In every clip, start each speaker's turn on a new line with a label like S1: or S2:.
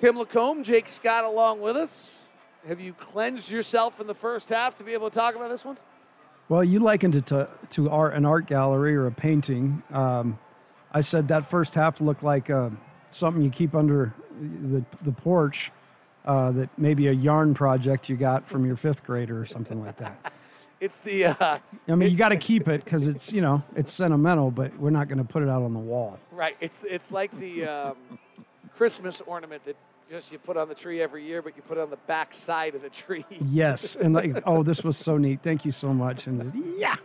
S1: Tim LaComb, Jake Scott along with us. Have you cleansed yourself in the first half to be able to talk about this one?
S2: Well, you likened it to, to art, an art gallery or a painting. Um, I said that first half looked like uh, something you keep under the, the porch, uh, that maybe a yarn project you got from your fifth grader or something like that.
S1: It's the. Uh,
S2: I mean, you got to keep it because it's you know it's sentimental, but we're not going to put it out on the wall.
S1: right. It's it's like the um, Christmas ornament that just you put on the tree every year, but you put it on the back side of the tree.
S2: Yes, and like, oh, this was so neat. Thank you so much. And yeah,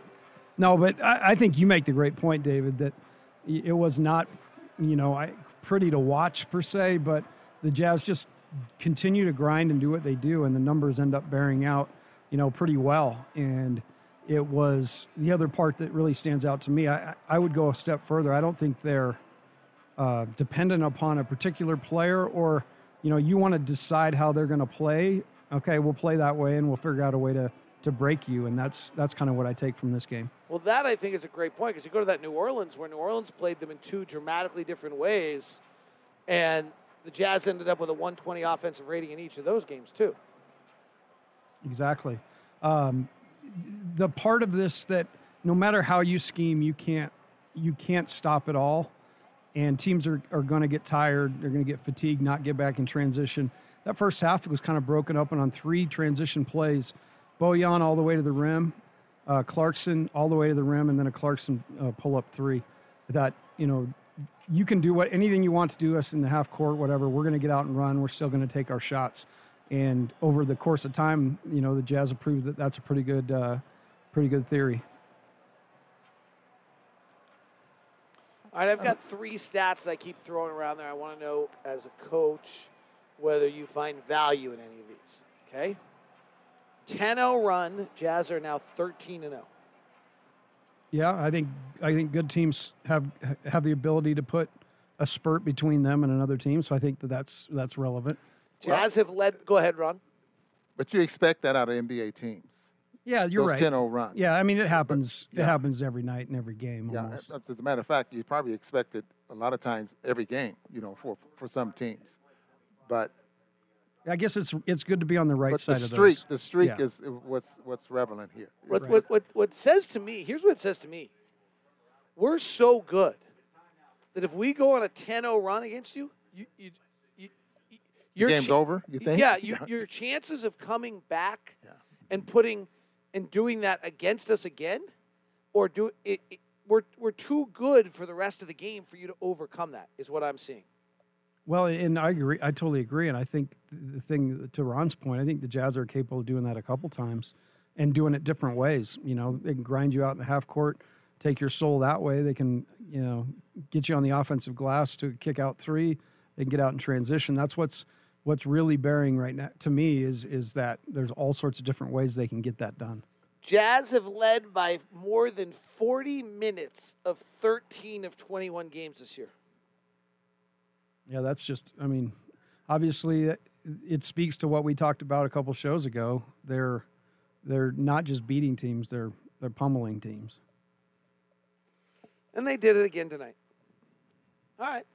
S2: no, but I, I think you make the great point, David, that it was not, you know, I, pretty to watch per se, but the Jazz just continue to grind and do what they do, and the numbers end up bearing out, you know, pretty well. And it was the other part that really stands out to me. I, I would go a step further. I don't think they're uh, dependent upon a particular player or you know you want to decide how they're going to play okay we'll play that way and we'll figure out a way to to break you and that's that's kind of what i take from this game
S1: Well, that I think is a great point because you go to that New Orleans where New Orleans played them in two dramatically different ways, and the Jazz ended up with a 120 offensive rating in each of those games too.
S2: exactly um, the part of this that no matter how you scheme you can't you can't stop it all and teams are, are going to get tired they're going to get fatigued not get back in transition. That first half was kind of broken up and on three transition plays. Boyan all the way to the rim uh, clarkson all the way to the rim and then a clarkson uh, pull up three. That you know you can do what anything you want to do us in the half court whatever. We're going to get out and run. We're still going to take our shots. And over the course of time you know the jazz have proved that that's a pretty good uh, pretty good theory
S1: All right, I've got uh-huh. three stats that I keep throwing around there. I want to know, as a coach, whether you find value in any of these. Okay? 10 0 run. Jazz are now 13 0.
S2: Yeah, I think I think good teams have have the ability to put a spurt between them and another team. So I think that that's that's relevant.
S1: Jazz have led. Go ahead, Ron.
S3: But you expect that out of NBA teams.
S2: Yeah, you're
S3: Those
S2: right.
S3: 10 0 runs.
S2: Yeah, I mean it happens. It
S3: yeah.
S2: happens every night and every game
S3: Yeah,
S2: almost.
S3: as as a matter of fact, you probably expect it a lot of times every game, you know, for for some teams. But
S2: I guess it's it's good to be on the right
S3: but
S2: side
S3: the
S2: of
S3: streak,
S2: those.
S3: the streak
S2: Yeah.
S3: is what's what's relevant here.
S1: What, what, what, what says to me, here's what it says to me. We're so good that if we go on a 10 0 run against you, you, you, you, you your
S3: game's over, you think?
S1: Yeah, you, your chances of coming back and putting and doing that against us again, or do it, it, we're, we're too good for the rest of the game for you to overcome that, is what I'm seeing.
S2: Well, and I agree. I totally agree. And I think the thing to Ron's point, I think the Jazz are capable of doing that a couple times and doing it different ways. You know, they can grind you out in the half court, take your soul that way. They can, you know, get you on the offensive glass to kick out three. They can get out in transition. That's what's what's really bearing right now to me is is that there's all sorts of different ways they can get that done.
S1: Jazz have led by more than 40 minutes of 13 of 21 games this year.
S2: Yeah, that's just. I mean, obviously, it- it speaks to what we talked about a couple shows ago. They're they're not just beating teams; they're they're pummeling teams.
S1: And they did it again tonight. All right.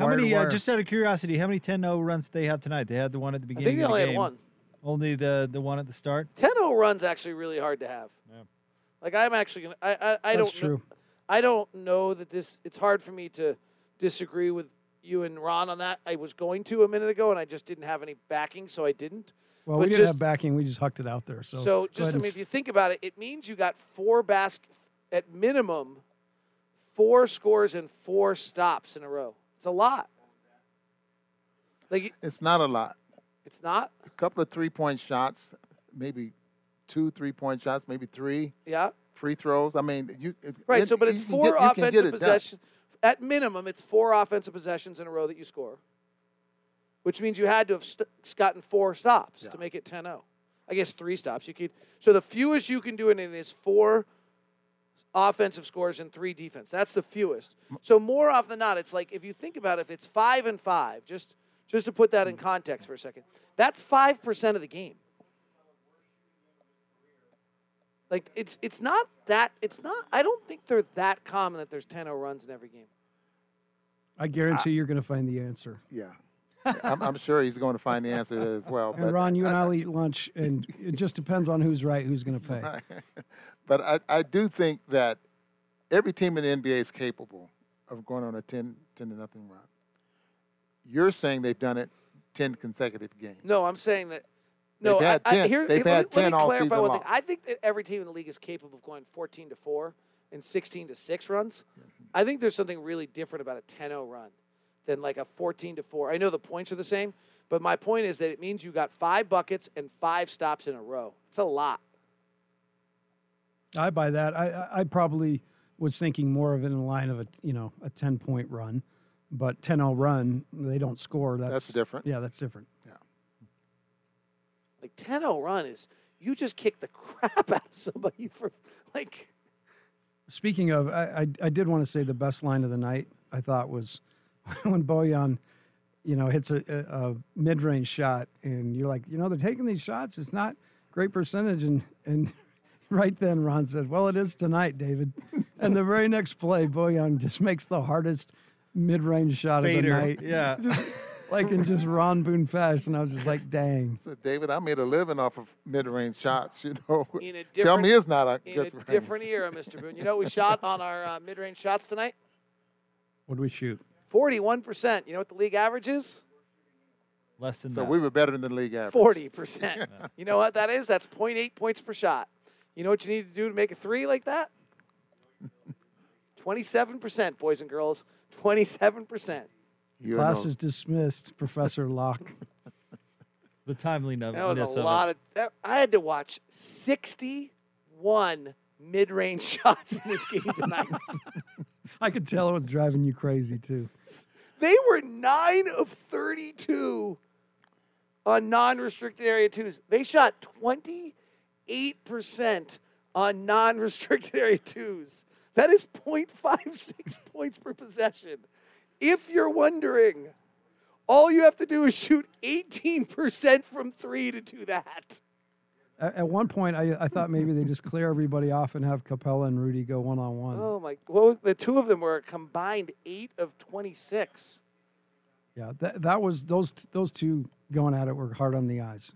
S4: How
S2: Wire
S4: many? Uh, just out of curiosity, how many 10-0 runs did they have tonight? They had the one at the beginning.
S1: I
S4: beginning.
S1: think they
S4: of the
S1: only
S4: game.
S1: had one.
S4: Only the the one at the start.
S1: 10 0 run's actually really hard to have.
S4: Yeah.
S1: Like, I'm actually going to, I, I, I
S2: That's
S1: don't know.
S2: true.
S1: I don't know that this, it's hard for me to disagree with you and Ron on that. I was going to a minute ago and I just didn't have any backing, so I didn't.
S2: Well,
S1: But
S2: we didn't
S1: just-
S2: have backing; we just hucked it out there. So,
S1: So, just,
S2: ahead
S1: I mean, if you think about it, it means you got four basket, at minimum, four scores and four stops in a row. It's a lot. Like,
S3: It's not a lot.
S1: it's not?
S3: A couple of three point shots, maybe two three point shots, maybe three
S1: Yeah.
S3: free throws. I mean, you
S1: Right.
S3: it-
S1: So, but it's four
S3: get- you can get
S1: offensive possessions. At minimum, it's four offensive possessions in a row that you score, which means you had to have st- gotten four stops to make it 10 0. I guess three stops. You could. So the fewest you can do it in it is four offensive scores and three defense. That's the fewest. So more often than not, it's like if you think about it, if it's five and five, just just to put that in context for a second, that's five percent of the game. Like it's it's not that it's not I don't think they're that common that there's 10-0 runs in every game.
S2: I guarantee you're going to find the answer.
S3: Yeah. I'm, I'm sure he's going to find the answer as well.
S2: And
S3: but
S2: Ron, you and I'll eat lunch, and it just depends on who's right, who's going to pay.
S3: but I, I do think that every team in the NBA is capable of going on a 10, 10 to nothing run. You're saying they've done it 10 consecutive games.
S1: No, I'm saying that. No,
S3: They've had
S1: I, I, here,
S3: they've
S1: let
S3: had
S1: me, let me
S3: all
S1: clarify
S3: season
S1: one thing. I think that every team in the league is capable of going 14 to four and 16 to six runs.
S3: Mm-hmm.
S1: I think there's something really different about a 10-0 run than like a 14 to four. I know the points are the same, but my point is that it means you got five buckets and five stops in a row. It's a lot.
S2: I buy that. I, I I probably was thinking more of it in the line of a you know a ten point run, but 10-0 run they don't score. That's,
S3: That's different.
S2: Yeah, that's different. Yeah.
S1: Like 10-0 run is you just kick the crap out of somebody for like
S2: Speaking of, I, I, I did want to say the best line of the night I thought was when Bojan, you know, hits a, a, a mid range shot, and you're like, you know, they're taking these shots. It's not great percentage, and and right then Ron said, "Well, it is tonight, David." and the very next play, Bojan just makes the hardest mid range shot
S4: Fader.
S2: of the night,
S4: Yeah.
S2: just, like in just Ron Boone fashion. I was just like, "Dang."
S3: So, David, I made a living off of mid-range shots. You know,
S1: in a
S3: tell me it's not a
S1: in
S3: good
S1: a different era, Mr. Boone. You know what we shot on our uh, mid-range shots tonight?
S2: What do we shoot?
S1: 41%. You know what the league average is?
S4: Less than that.
S3: So
S4: that.
S3: we were better than the league average.
S1: 40%. You know what that is? That's 0.8 points per shot. You know what you need to do to make a three like that? 27%, boys and girls. 27%.
S3: You
S2: Class
S3: know.
S2: is dismissed, Professor Locke.
S4: the timeliness
S1: That was a
S4: it.
S1: lot of. that- I had to watch 61 mid-range shots in this game tonight.
S2: I could tell it was driving you crazy too.
S1: They were nine of 32 on non restricted area twos. They shot 28% on non restricted area twos. That is 0.56 points per possession. If you're wondering, all you have to do is shoot 18% from three to do that.
S2: At, one point, I, I thought maybe they just clear everybody off and have Capela and Rudy go one on one.
S1: Oh my! Well, the two of them were a combined eight of 26.
S2: Yeah, that that was those those two going at it were hard on the eyes.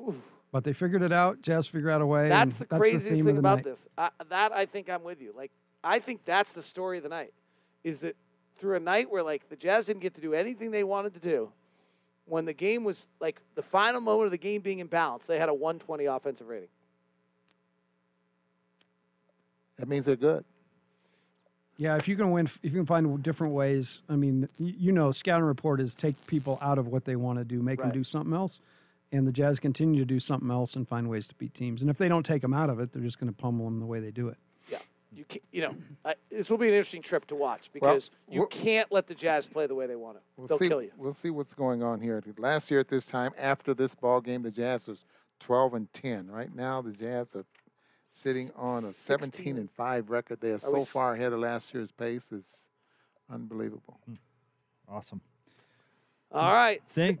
S1: Ooh.
S2: But they figured it out. Jazz figured out a way.
S1: That's
S2: and
S1: the craziest
S2: theme of
S1: thing
S2: the
S1: about
S2: night.
S1: this. I, that I think I'm with you. Like I think that's the story of the night, is that through a night where like the Jazz didn't get to do anything they wanted to do, when the game was like the final moment of the game being in balance, they had a 120 offensive rating.
S3: That means they're good.
S2: Yeah, if you can win, if you can find different ways. I mean, you, you know, scouting report is take people out of what they want to do, make them do something else, and the Jazz continue to do something else and find ways to beat teams. And if they don't take them out of it, they're just going to pummel them the way they do it.
S1: Yeah, you can, you know I, this will be an interesting trip to watch because you can't let the Jazz play the way they want to.
S3: We'll
S1: They'll
S3: see,
S1: kill you.
S3: We'll see what's going on here. Last year at this time, after this ball game, the Jazz was 12 and 10. Right now, the Jazz are sitting on a 17 and 5 record. They are
S1: we
S3: so
S1: s-
S3: far ahead of last year's pace. It's unbelievable. Hmm.
S4: Awesome.
S1: All right.
S4: Thank,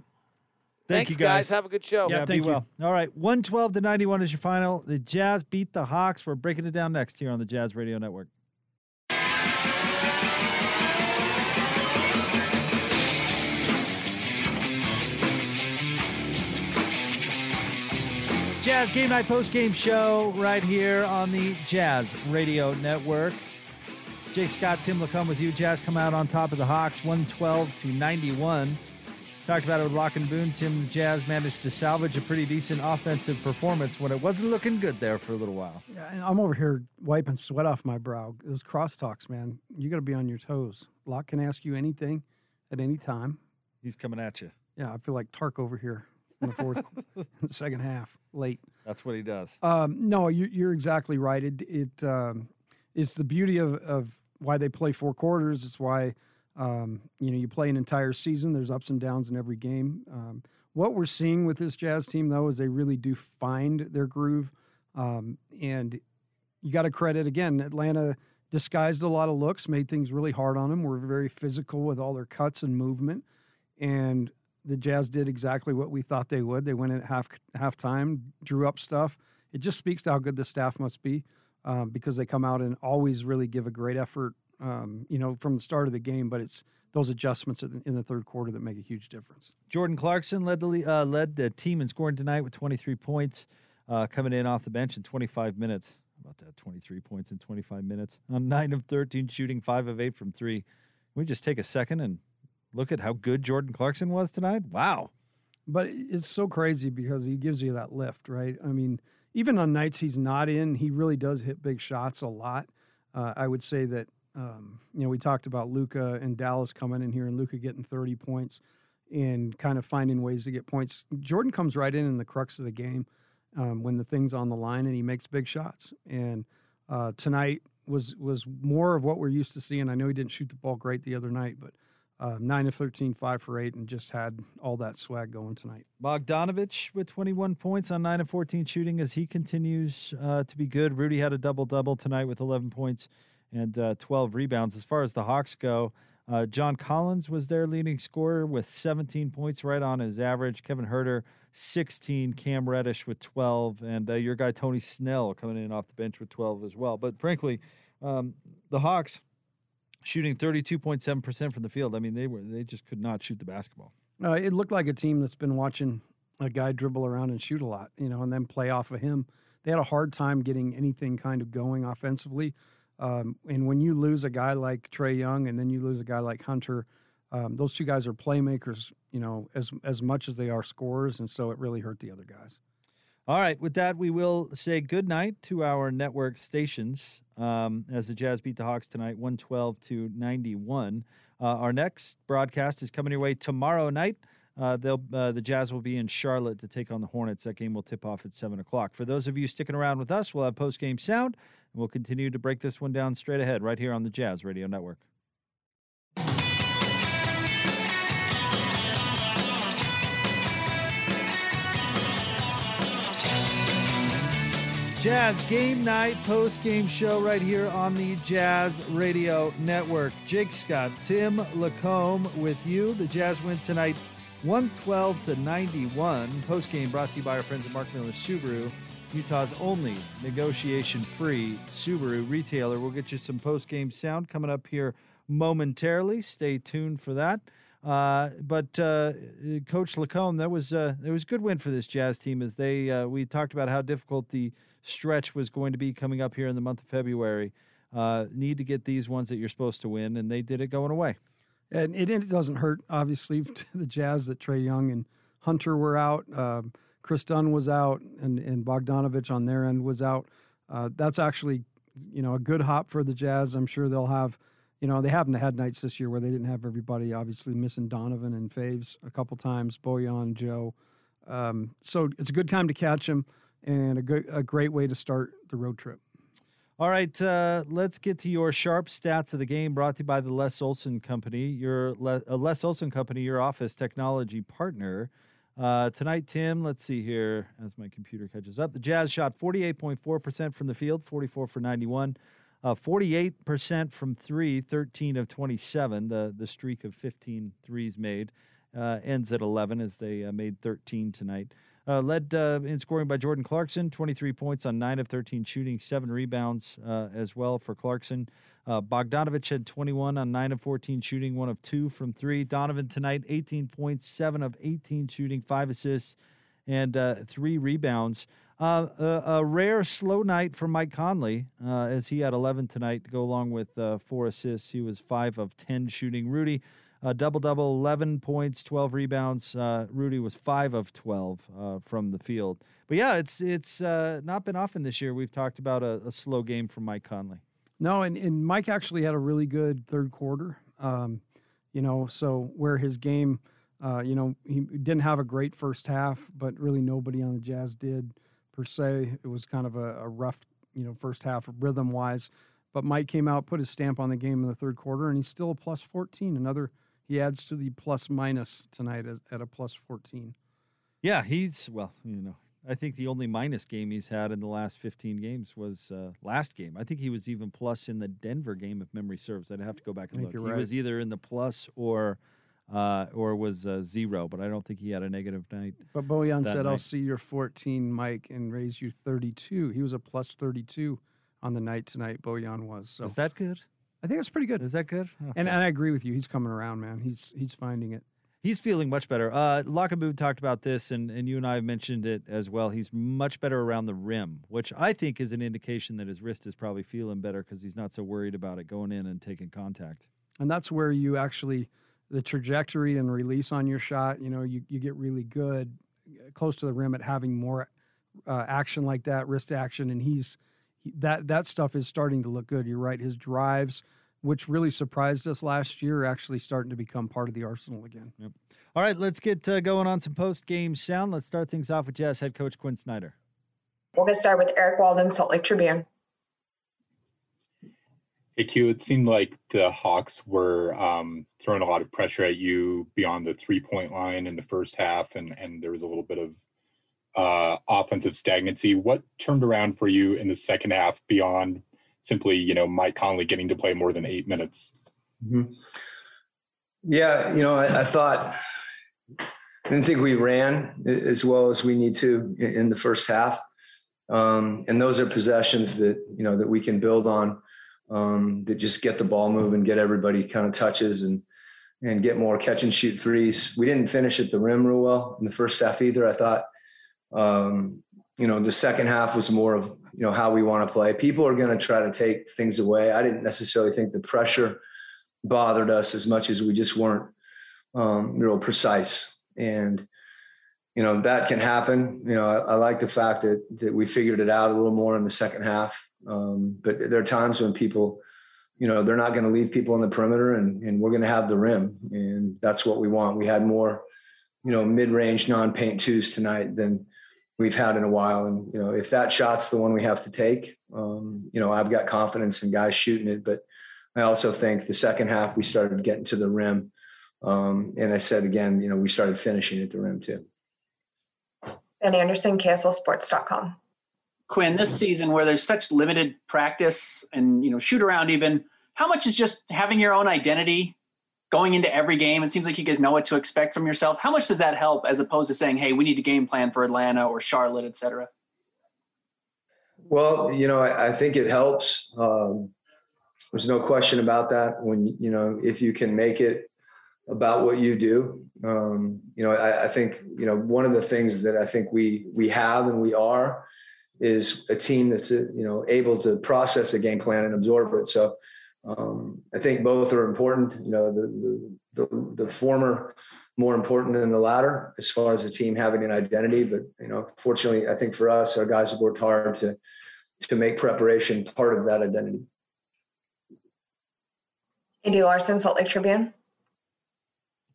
S4: thank
S1: Thanks,
S4: you guys.
S1: Have a good show.
S4: yeah,
S2: thank
S4: be
S2: you.
S4: well. All right, 112 to 91 is your final. The Jazz beat the Hawks. We're breaking it down next here on the Jazz Radio Network. Jazz Game Night Post Game Show right here on the Jazz Radio Network. Jake Scott, Tim LaComb with you. Jazz come out on top of the Hawks, 112 to 91. Talked about it with Locke and Boone. Tim the Jazz managed to salvage a pretty decent offensive performance when it wasn't looking good there for a little while.
S2: Yeah, I'm over here wiping sweat off my brow. Those crosstalks, man. You got to be on your toes. Locke can ask you anything at any time.
S4: He's coming at you.
S2: Yeah, I feel like Tark over here in the fourth, second half, late.
S4: That's what he does.
S2: Um, no, you, you're exactly right. It it um, it's the beauty of, of why they play four quarters. It's why um, you know you play an entire season. There's ups and downs in every game. Um, what we're seeing with this Jazz team, though, is they really do find their groove, um, and you got to credit again. Atlanta disguised a lot of looks, made things really hard on them. Were very physical with all their cuts and movement, and the Jazz did exactly what we thought they would. They went in at half halftime, drew up stuff. It just speaks to how good the staff must be um, because they come out and always really give a great effort. Um, you know, from the start of the game, but it's those adjustments in the, third quarter that make a huge difference.
S4: Jordan Clarkson led the uh, led the team in scoring tonight with 23 points, uh, coming in off the bench in 25 minutes. How about that 23 points in 25 minutes on nine of 13 shooting, five of eight from three. Can we just take a second and look at how good Jordan Clarkson was tonight? Wow.
S2: But it's so crazy because he gives you that lift, right? I mean, even on nights he's not in, he really does hit big shots a lot. Uh, I would say that um, you know we talked about Luka and Dallas coming in here and Luka getting 30 points and kind of finding ways to get points. Jordan comes right in in the crux of the game um, when the thing's on the line and he makes big shots. And uh, tonight was was more of what we're used to seeing. I know he didn't shoot the ball great the other night, but uh, 9 of 13, 5 for 8, and just had all that swag going tonight.
S4: Bogdanovich with 21 points on 9 of 14 shooting as he continues uh, to be good. Rudy had a double double tonight with 11 points and uh, 12 rebounds. As far as the Hawks go, uh, John Collins was their leading scorer with 17 points, right on his average. Kevin Huerter, 16. Cam Reddish with 12. And uh, your guy, Tony Snell, coming in off the bench with 12 as well. But frankly, um, the Hawks shooting 32.7% from the field. I mean, they were they just could not shoot the basketball.
S2: Uh, it looked like a team that's been watching a guy dribble around and shoot a lot, you know, and then play off of him. They had a hard time getting anything kind of going offensively. Um, and when you lose a guy like Trae Young and then you lose a guy like Hunter, um, those two guys are playmakers, you know, as as much as they are scorers, and so it really hurt the other guys.
S4: All right, with that, we will say good night to our network stations um, as the Jazz beat the Hawks tonight, 112 to 91. Uh, our next broadcast is coming your way tomorrow night. Uh, they'll, uh, the Jazz will be in Charlotte to take on the Hornets. That game will tip off at 7 o'clock. For those of you sticking around with us, we'll have post game sound, and we'll continue to break this one down straight ahead right here on the Jazz Radio Network. Jazz Game Night post game show right here on the Jazz Radio Network. Jake Scott, Tim LaComb with you. The Jazz win tonight 112 to 91. Post game brought to you by our friends at Mark Miller Subaru, Utah's only negotiation free Subaru retailer. We'll get you some post game sound coming up here momentarily. Stay tuned for that. Uh, but uh, Coach LaComb, that was uh, it was a good win for this Jazz team as they uh, we talked about how difficult the stretch was going to be coming up here in the month of February. Uh, need to get these ones that you're supposed to win, and they did it going away.
S2: And it, it doesn't hurt, obviously, to the Jazz that Trae Young and Hunter were out. Um, Kris Dunn was out, and, and Bogdanovich on their end was out. Uh, that's actually, you know, a good hop for the Jazz. I'm sure they'll have, you know, they haven't had nights this year where they didn't have everybody obviously missing Donovan and Faves a couple times, Bojan, Joe. Um, so it's a good time to catch them and a, good, a great way to start the road trip.
S4: All right, uh, let's get to your sharp stats of the game brought to you by the Les Olson Company, your Le- uh, Les Olson Company, your office technology partner. Uh, tonight, Tim, let's see here as my computer catches up. The Jazz shot 48.4% from the field, 44 for 91. Uh, 48% from three, 13 of 27. The, the streak of 15 threes made uh, ends at 11 as they uh, made 13 tonight. Uh, led uh, in scoring by Jordan Clarkson, 23 points on 9 of 13 shooting, 7 rebounds as well for Clarkson. Uh, Bogdanovich had 21 on 9 of 14 shooting, 1 of 2 from 3. Donovan tonight, 18 points, 7 of 18 shooting, 5 assists, and uh, 3 rebounds. Uh, a, a, rare slow night for Mike Conley as he had 11 tonight to go along with 4 assists. He was 5 of 10 shooting. Rudy, uh, double double, 11 points, 12 rebounds. Uh, Rudy was five of 12 uh, from the field. But yeah, it's it's uh, not been often this year. We've talked about a, a, slow game from Mike Conley.
S2: No, and, and Mike actually had a really good third quarter. Um, you know, so where his game, uh, you know, he didn't have a great first half, but really nobody on the Jazz did per se. It was kind of a, a rough, you know, first half rhythm wise. But Mike came out, put his stamp on the game in the third quarter, and he's still a plus 14. Another he adds to the plus minus tonight at a plus 14.
S4: Yeah, he's, well, you know, I think the only minus game he's had in the last 15 games was uh, last game. I think he was even plus in the Denver game, if memory serves. I'd have to go back and look. He
S2: right.
S4: was either in the plus or uh, or was uh, zero, but I don't think he had a negative night.
S2: But Bojan said, night. "I'll see your 14, Mike, and raise you 32." He was a plus 32 on the night tonight. Bojan was. So
S4: is that good?
S2: I think that's pretty good.
S4: Is that good?
S2: And, and I agree with you. He's coming around, man. He's he's finding it.
S4: He's feeling much better. Uh, Lockaboot talked about this, and, and you and I have mentioned it as well. He's much better around the rim, which I think is an indication that his wrist is probably feeling better because he's not so worried about it going in and taking contact.
S2: And that's where you actually the trajectory and release on your shot. You know, you you get really good uh, close to the rim at having more uh, action like that, wrist action, and he's he, that that stuff is starting to look good. You're right. His drives, which really surprised us last year, actually starting to become part of the arsenal again.
S4: All right, let's get uh, going on some post game sound. Let's start things off with Jazz head coach Quinn Snyder.
S5: We're going to start with Eric Walden, Salt Lake Tribune.
S6: Hey Q, it seemed like the Hawks were um, throwing a lot of pressure at you beyond the three point line in the first half, and, and there was a little bit of uh, offensive stagnancy. What turned around for you in the second half beyond simply, you know, Mike Conley getting to play more than eight minutes?
S7: Mhm. Yeah, you know, I, I thought I didn't think we ran as well as we need to in, in the first half, um, and those are possessions that you know that we can build on um, that just get the ball moving, get everybody kind of touches and and get more catch and shoot threes. We didn't finish at the rim real well in the first half either. I thought, um, you know, the second half was more of you know how we want to play. People are going to try to take things away. I didn't necessarily think the pressure bothered us as much as we just weren't um, real precise. And you know that can happen. You know, I, I like the fact that that we figured it out a little more in the second half. Um, but there are times when people, you know, they're not going to leave people on the perimeter, and and we're going to have the rim, and that's what we want. We had more, you know, mid-range non-paint twos tonight than we've had in a while. And you know, if that shot's the one we have to take, um, you know, I've got confidence in guys shooting it, but I also think the second half we started getting to the rim. Um, and I said again, you know, we started finishing at the rim too.
S5: Ben Anderson, KSLSports.com.
S8: Quinn, this season where there's such limited practice and you know shoot around even, how much is just having your own identity going into every game? It seems like you guys know what to expect from yourself. How much does that help as opposed to saying, hey, we need to game plan for Atlanta or Charlotte, et cetera?
S7: Well, you know, I, I think it helps. Um, there's no question about that. When you know, if you can make it about what you do, um, you know, I, I think you know one of the things that I think we we have and we are is a team that's you know able to process a game plan and absorb it. So um, I think both are important. You know, the the the, the former more important than the latter as far as the team having an identity. But you know, fortunately, I think for us, our guys have worked hard to to make preparation part of that identity.
S5: Andy Larsen, Salt Lake Tribune.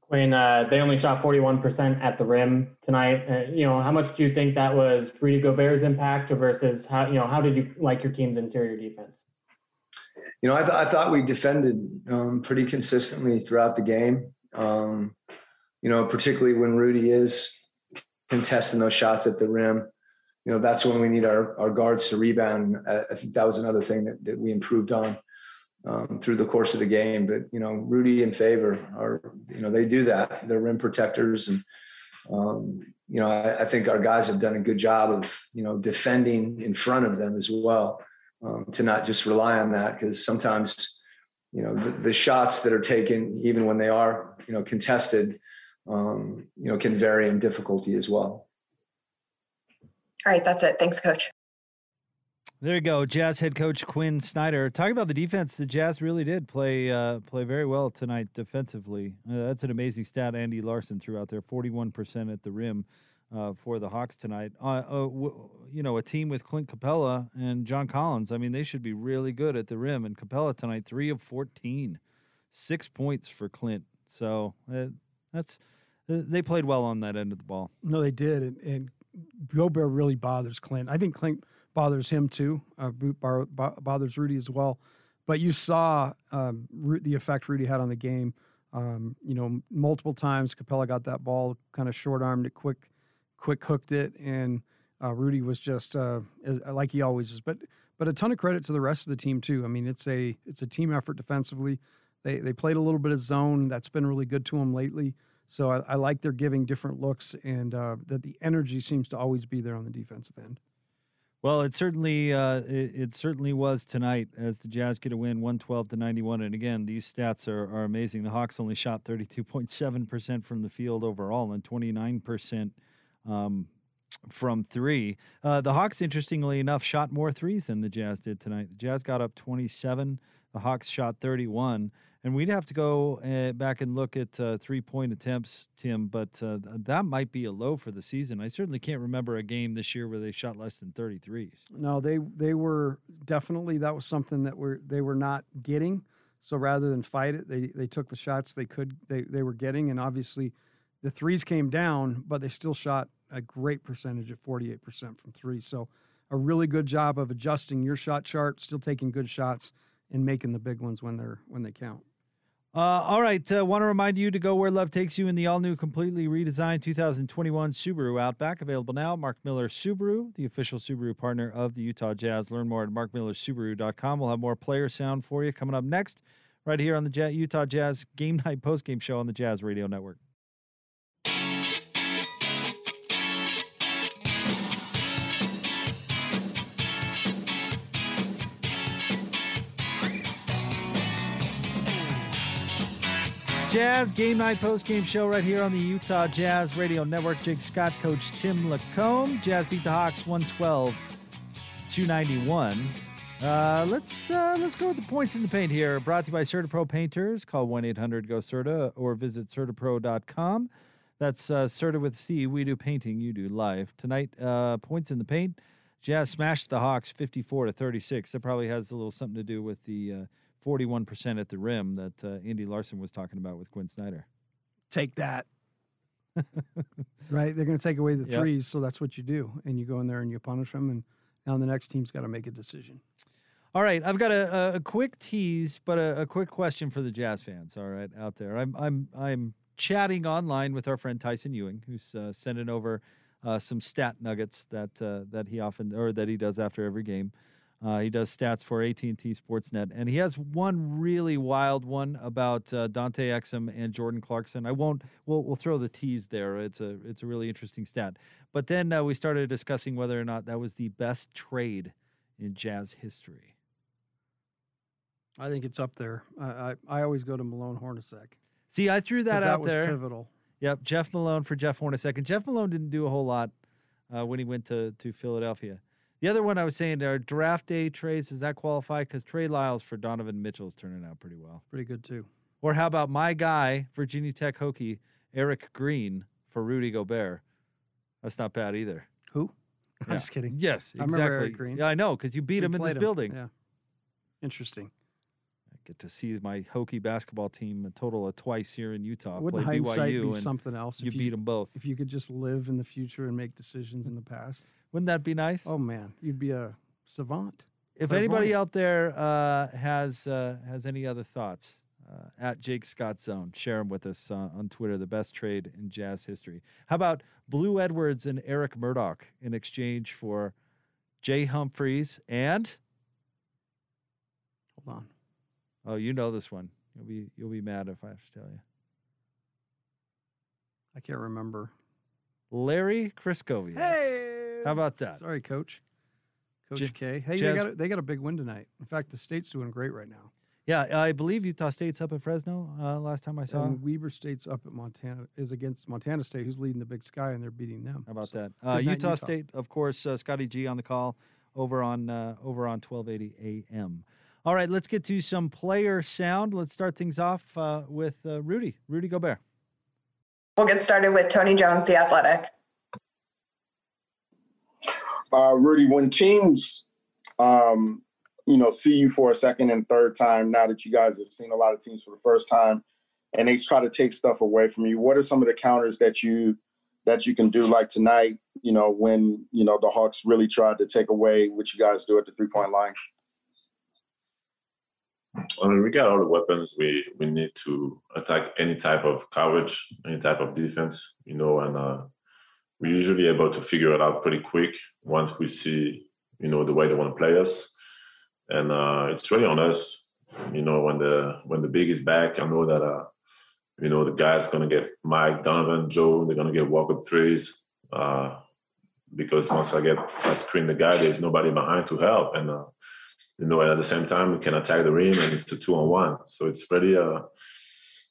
S9: Quinn, uh, they only shot 41% at the rim tonight. Uh, you know, how much do you think that was Rudy Gobert's impact versus how, you know, how did you like your team's interior defense?
S7: You know, I, th- I thought we defended um, pretty consistently throughout the game. Um, you know, particularly when Rudy is contesting those shots at the rim. You know, that's when we need our, our guards to rebound. I, think that was another thing that, that we improved on um, through the course of the game. But you know, Rudy and Favor are you know they do that. They're rim protectors, and um, you know I, I, think our guys have done a good job of you know defending in front of them as well um, to not just rely on that because sometimes you know the, the, shots that are taken even when they are you know contested um, you know can vary in difficulty as well.
S5: All right, that's it. Thanks, Coach.
S4: There you go, Jazz head coach Quinn Snyder. Talking about the defense, the Jazz really did play uh, play very well tonight defensively. Uh, that's an amazing stat. Andy Larsen threw out there, forty-one percent at the rim uh, for the Hawks tonight. Uh, w- you know, a team with Clint Capela and John Collins. I mean, they should be really good at the rim. And Capela tonight, three of fourteen, six points for Clint. So uh, that's they played well on that end of the ball.
S2: No, they did, and, and Gobert really bothers Clint. I think Clint bothers him too. Uh, bothers Rudy as well. But you saw um, the effect Rudy had on the game. Um, you know, multiple times Capela got that ball, kind of short armed it, quick, quick hooked it, and uh, Rudy was just uh, like he always is. But but a ton of credit to the rest of the team too. I mean, it's a it's a team effort defensively. They they played a little bit of zone. That's been really good to them lately. So I, I like they're giving different looks, and uh, that the energy seems to always be there on the defensive end.
S4: Well, it certainly uh, it, it, certainly was tonight as the Jazz get a win, one twelve to ninety one. And again, these stats are, are amazing. The Hawks only shot thirty two point seven percent from the field overall and twenty nine percent um, from three. Uh, the Hawks, interestingly enough, shot more threes than the Jazz did tonight. The Jazz got up twenty seven. The Hawks shot thirty one. And we'd have to go uh, back and look at uh, three point attempts, Tim, but uh, that might be a low for the season. I certainly can't remember a game this year where they shot less than 33s.
S2: No, they they were definitely that was something that were they were not getting. So rather than fight it, they they took the shots they could they they were getting, and obviously the threes came down, but they still shot a great percentage at 48% from three. So a really good job of adjusting your shot chart, still taking good shots and making the big ones when they're when they count.
S4: Uh, all right. Uh, Want to remind you to go where love takes you in the all new, completely redesigned 2021 Subaru Outback. Available now. Mark Miller Subaru, the official Subaru partner of the Utah Jazz. Learn more at markmillersubaru.com. We'll have more player sound for you coming up next, right here on the Utah Jazz Game Night Postgame Show on the Jazz Radio Network. Jazz Game Night Post Game Show right here on the Utah Jazz Radio Network. Jake Scott, Coach Tim LaComb. Jazz beat the Hawks 112 291. Uh, let's uh, let's go with the points in the paint here. Brought to you by CertaPro Painters. Call 1 800 GO CERTA or visit CertaPro.com. That's uh, Certa with C. We do painting, you do live. Tonight, uh, points in the paint. Jazz smashed the Hawks 54 to 36. That probably has a little something to do with the uh, 41% at the rim that uh, Andy Larsen was talking about with Quinn Snyder.
S2: Take that. right? They're going to take away the yep. threes, so that's what you do. And you go in there and you punish them, and now the next team's got to make a decision.
S4: All right, I've got a, a quick tease, but a, a, quick question for the Jazz fans. All right, out there, I'm I'm I'm chatting online with our friend Tyson Ewing, who's uh, sending over uh, some stat nuggets that uh, that he often or that he does after every game. Uh, he does stats for AT&T Sportsnet, and he has one really wild one about uh, Dante Exum and Jordan Clarkson. I won't. We'll we'll throw the tease there. It's a it's a really interesting stat. But then uh, we started discussing whether or not that was the best trade in Jazz history.
S2: I think it's up there. I I, I always go to Malone Hornacek.
S4: See, I threw that,
S2: that
S4: out
S2: was
S4: there.
S2: Pivotal.
S4: Yep, Jeff Malone for Jeff Hornacek, and Jeff Malone didn't do a whole lot uh, when he went to to Philadelphia. The other one I was saying are draft day trades. Does that qualify? Because Trey Lyles for Donovan Mitchell is turning out pretty well.
S2: Pretty good too.
S4: Or how about my guy, Virginia Tech Hokie, Erick Green for Rudy Gobert? That's not bad either.
S2: Who? I'm just kidding.
S4: Yes,
S2: exactly.
S4: I
S2: Erick Green.
S4: Yeah, I know because you beat we him in this
S2: him.
S4: building.
S2: Yeah. Interesting.
S4: I get to see my Hokie basketball team a total of twice here in Utah.
S2: Wouldn't
S4: play BYU
S2: be something else?
S4: You, you beat them both.
S2: If you could just live in the future and make decisions in the past.
S4: Wouldn't that be nice?
S2: Oh man, you'd be a savant.
S4: If anybody out there uh, has uh, has any other thoughts, uh, at Jake Scott Zone, share them with us uh, on Twitter. The best trade in Jazz history. How about Blue Edwards and Eric Murdock in exchange for Jay Humphries and?
S2: Hold on.
S4: Oh, you know this one. You'll be you'll be mad if I have to tell you.
S2: I can't remember.
S4: Larry Krystkowiak.
S2: Hey,
S4: how about that?
S2: Sorry, Coach. Coach J- K. Hey, Jazz- they got a, they got a big win tonight. In fact, the state's doing great right now.
S4: Yeah, I believe Utah State's up at Fresno. Uh, last time I saw,
S2: and Weber State's up at Montana is against Montana State, who's leading the Big Sky, and they're beating them.
S4: How about so, that? Uh, Utah, Utah, State, of course. Uh, Scotty G on the call over on uh, over on 1280 AM. All right, let's get to some player sound. Let's start things off uh, with uh, Rudy, Rudy Gobert.
S5: We'll get started with Tony Jones, the Athletic.
S10: Uh, Rudy, when teams, um, you know, see you for a second and third time, now that you guys have seen a lot of teams for the first time, and they try to take stuff away from you, what are some of the counters that you that you can do like tonight? You know, when you know the Hawks really tried to take away what you guys do at the three point line.
S11: I mean, we got all the weapons we we need to attack any type of coverage, any type of defense, you know, and uh, we're usually able to figure it out pretty quick once we see, you know, the way they want to play us. And uh, it's really on us, you know, when the when the big is back. I know that, uh, you know, the guys gonna get Mike, Donovan, Joe. They're gonna get walk up threes. Uh, because once I get I screen the guy, there's nobody behind to help, and uh, you know, at the same time we can attack the rim, and it's a two on one. So it's pretty uh,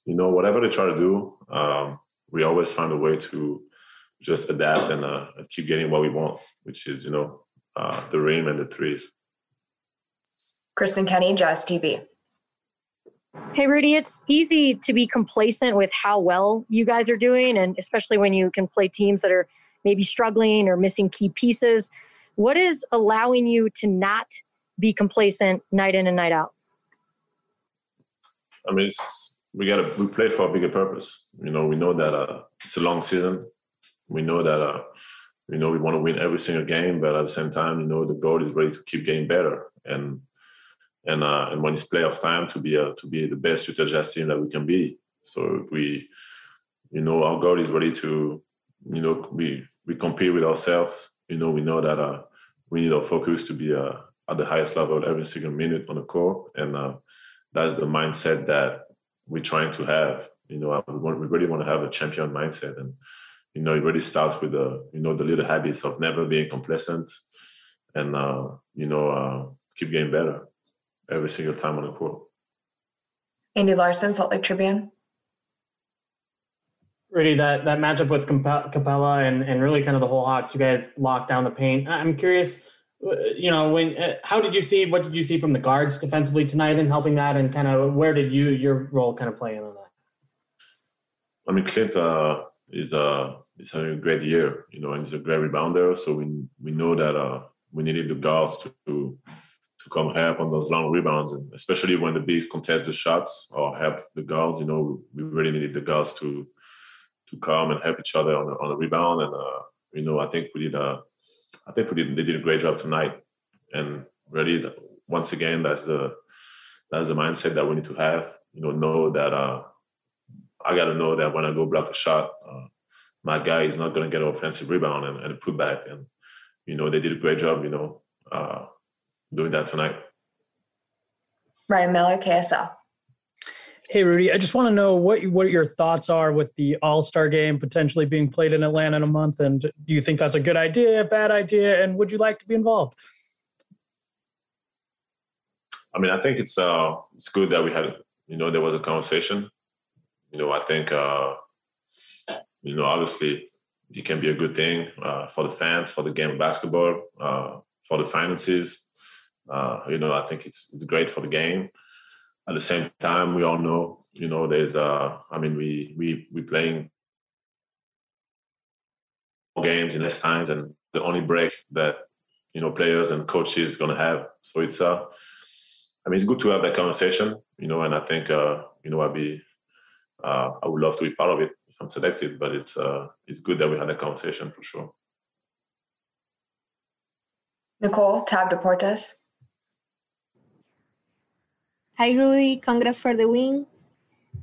S11: you know, whatever they try to do, um, we always find a way to just adapt and, uh, and keep getting what we want, which is you know uh, the rim and the threes.
S5: Kristen Kenney, Jazz TV.
S12: Hey, Rudy, it's easy to be complacent with how well you guys are doing, and especially when you can play teams that are maybe struggling or missing key pieces. What is allowing you to not be complacent night in and night out?
S11: I mean, we got to we play for a bigger purpose. You know, we know that uh, it's a long season. We know that uh, you know we want to win every single game, but at the same time, you know, the goal is really to keep getting better and and uh, and when it's playoff time to be uh, to be the best Utah Jazz team that we can be. So we, you know, our goal is really to, you know, we we compete with ourselves. You know, we know that uh, we need our focus to be uh, at the highest level every single minute on the court, and uh, that's the mindset that we're trying to have. You know, we, we really want to have a champion mindset, and you know, it really starts with the you know the little habits of never being complacent, and uh, you know, uh, keep getting better every single time on the court.
S5: Andy Larsen Salt Lake Tribune.
S9: Rudy, that, that matchup with Capela and, and really kind of the whole Hawks, you guys locked down the paint. I'm curious, uh, you know, when uh, how did you see what did you see from the guards defensively tonight in helping that, and kind of where did you your role kind of play in on that?
S11: I mean, Clint uh, is uh, is having a great year, you know, and he's a great rebounder. So we we know that uh, we needed the guards to to come help on those long rebounds, and especially when the bigs contest the shots or help the guards. You know, we really needed the guards to to come and help each other on the, on rebound. And uh, you know, I think we did. Uh, I think we did. They did a great job tonight. And really, once again, that's the that's the mindset that we need to have. You know, know that uh, I got to know that when I go block a shot, uh, my guy is not going to get an offensive rebound and, and put back. And you know, they did a great job. You know, uh, doing that tonight.
S5: Ryan Miller, KSL.
S13: Hey Rudy, I just want to know what what your thoughts are with the All Star Game potentially being played in Atlanta in a month, and do you think that's a good idea, a bad idea, and would you like to be involved?
S11: I mean, I think it's uh it's good that we had you know there was a conversation. You know, I think uh you know obviously it can be a good thing uh, for the fans, for the game of basketball, uh, for the finances. Uh, you know, I think it's it's great for the game. At the same time, we all know, you know, there's uh, I mean, we we we playing games in less times, and the only break that you know players and coaches gonna have. So it's uh, I mean, it's good to have that conversation, you know, and I think uh, you know, I'd be uh, I would love to be part of it if I'm selected, but it's uh, it's good that we had that conversation for sure.
S5: Nicole Tab Deportes.
S14: Hi, Rudy. Congrats for the win.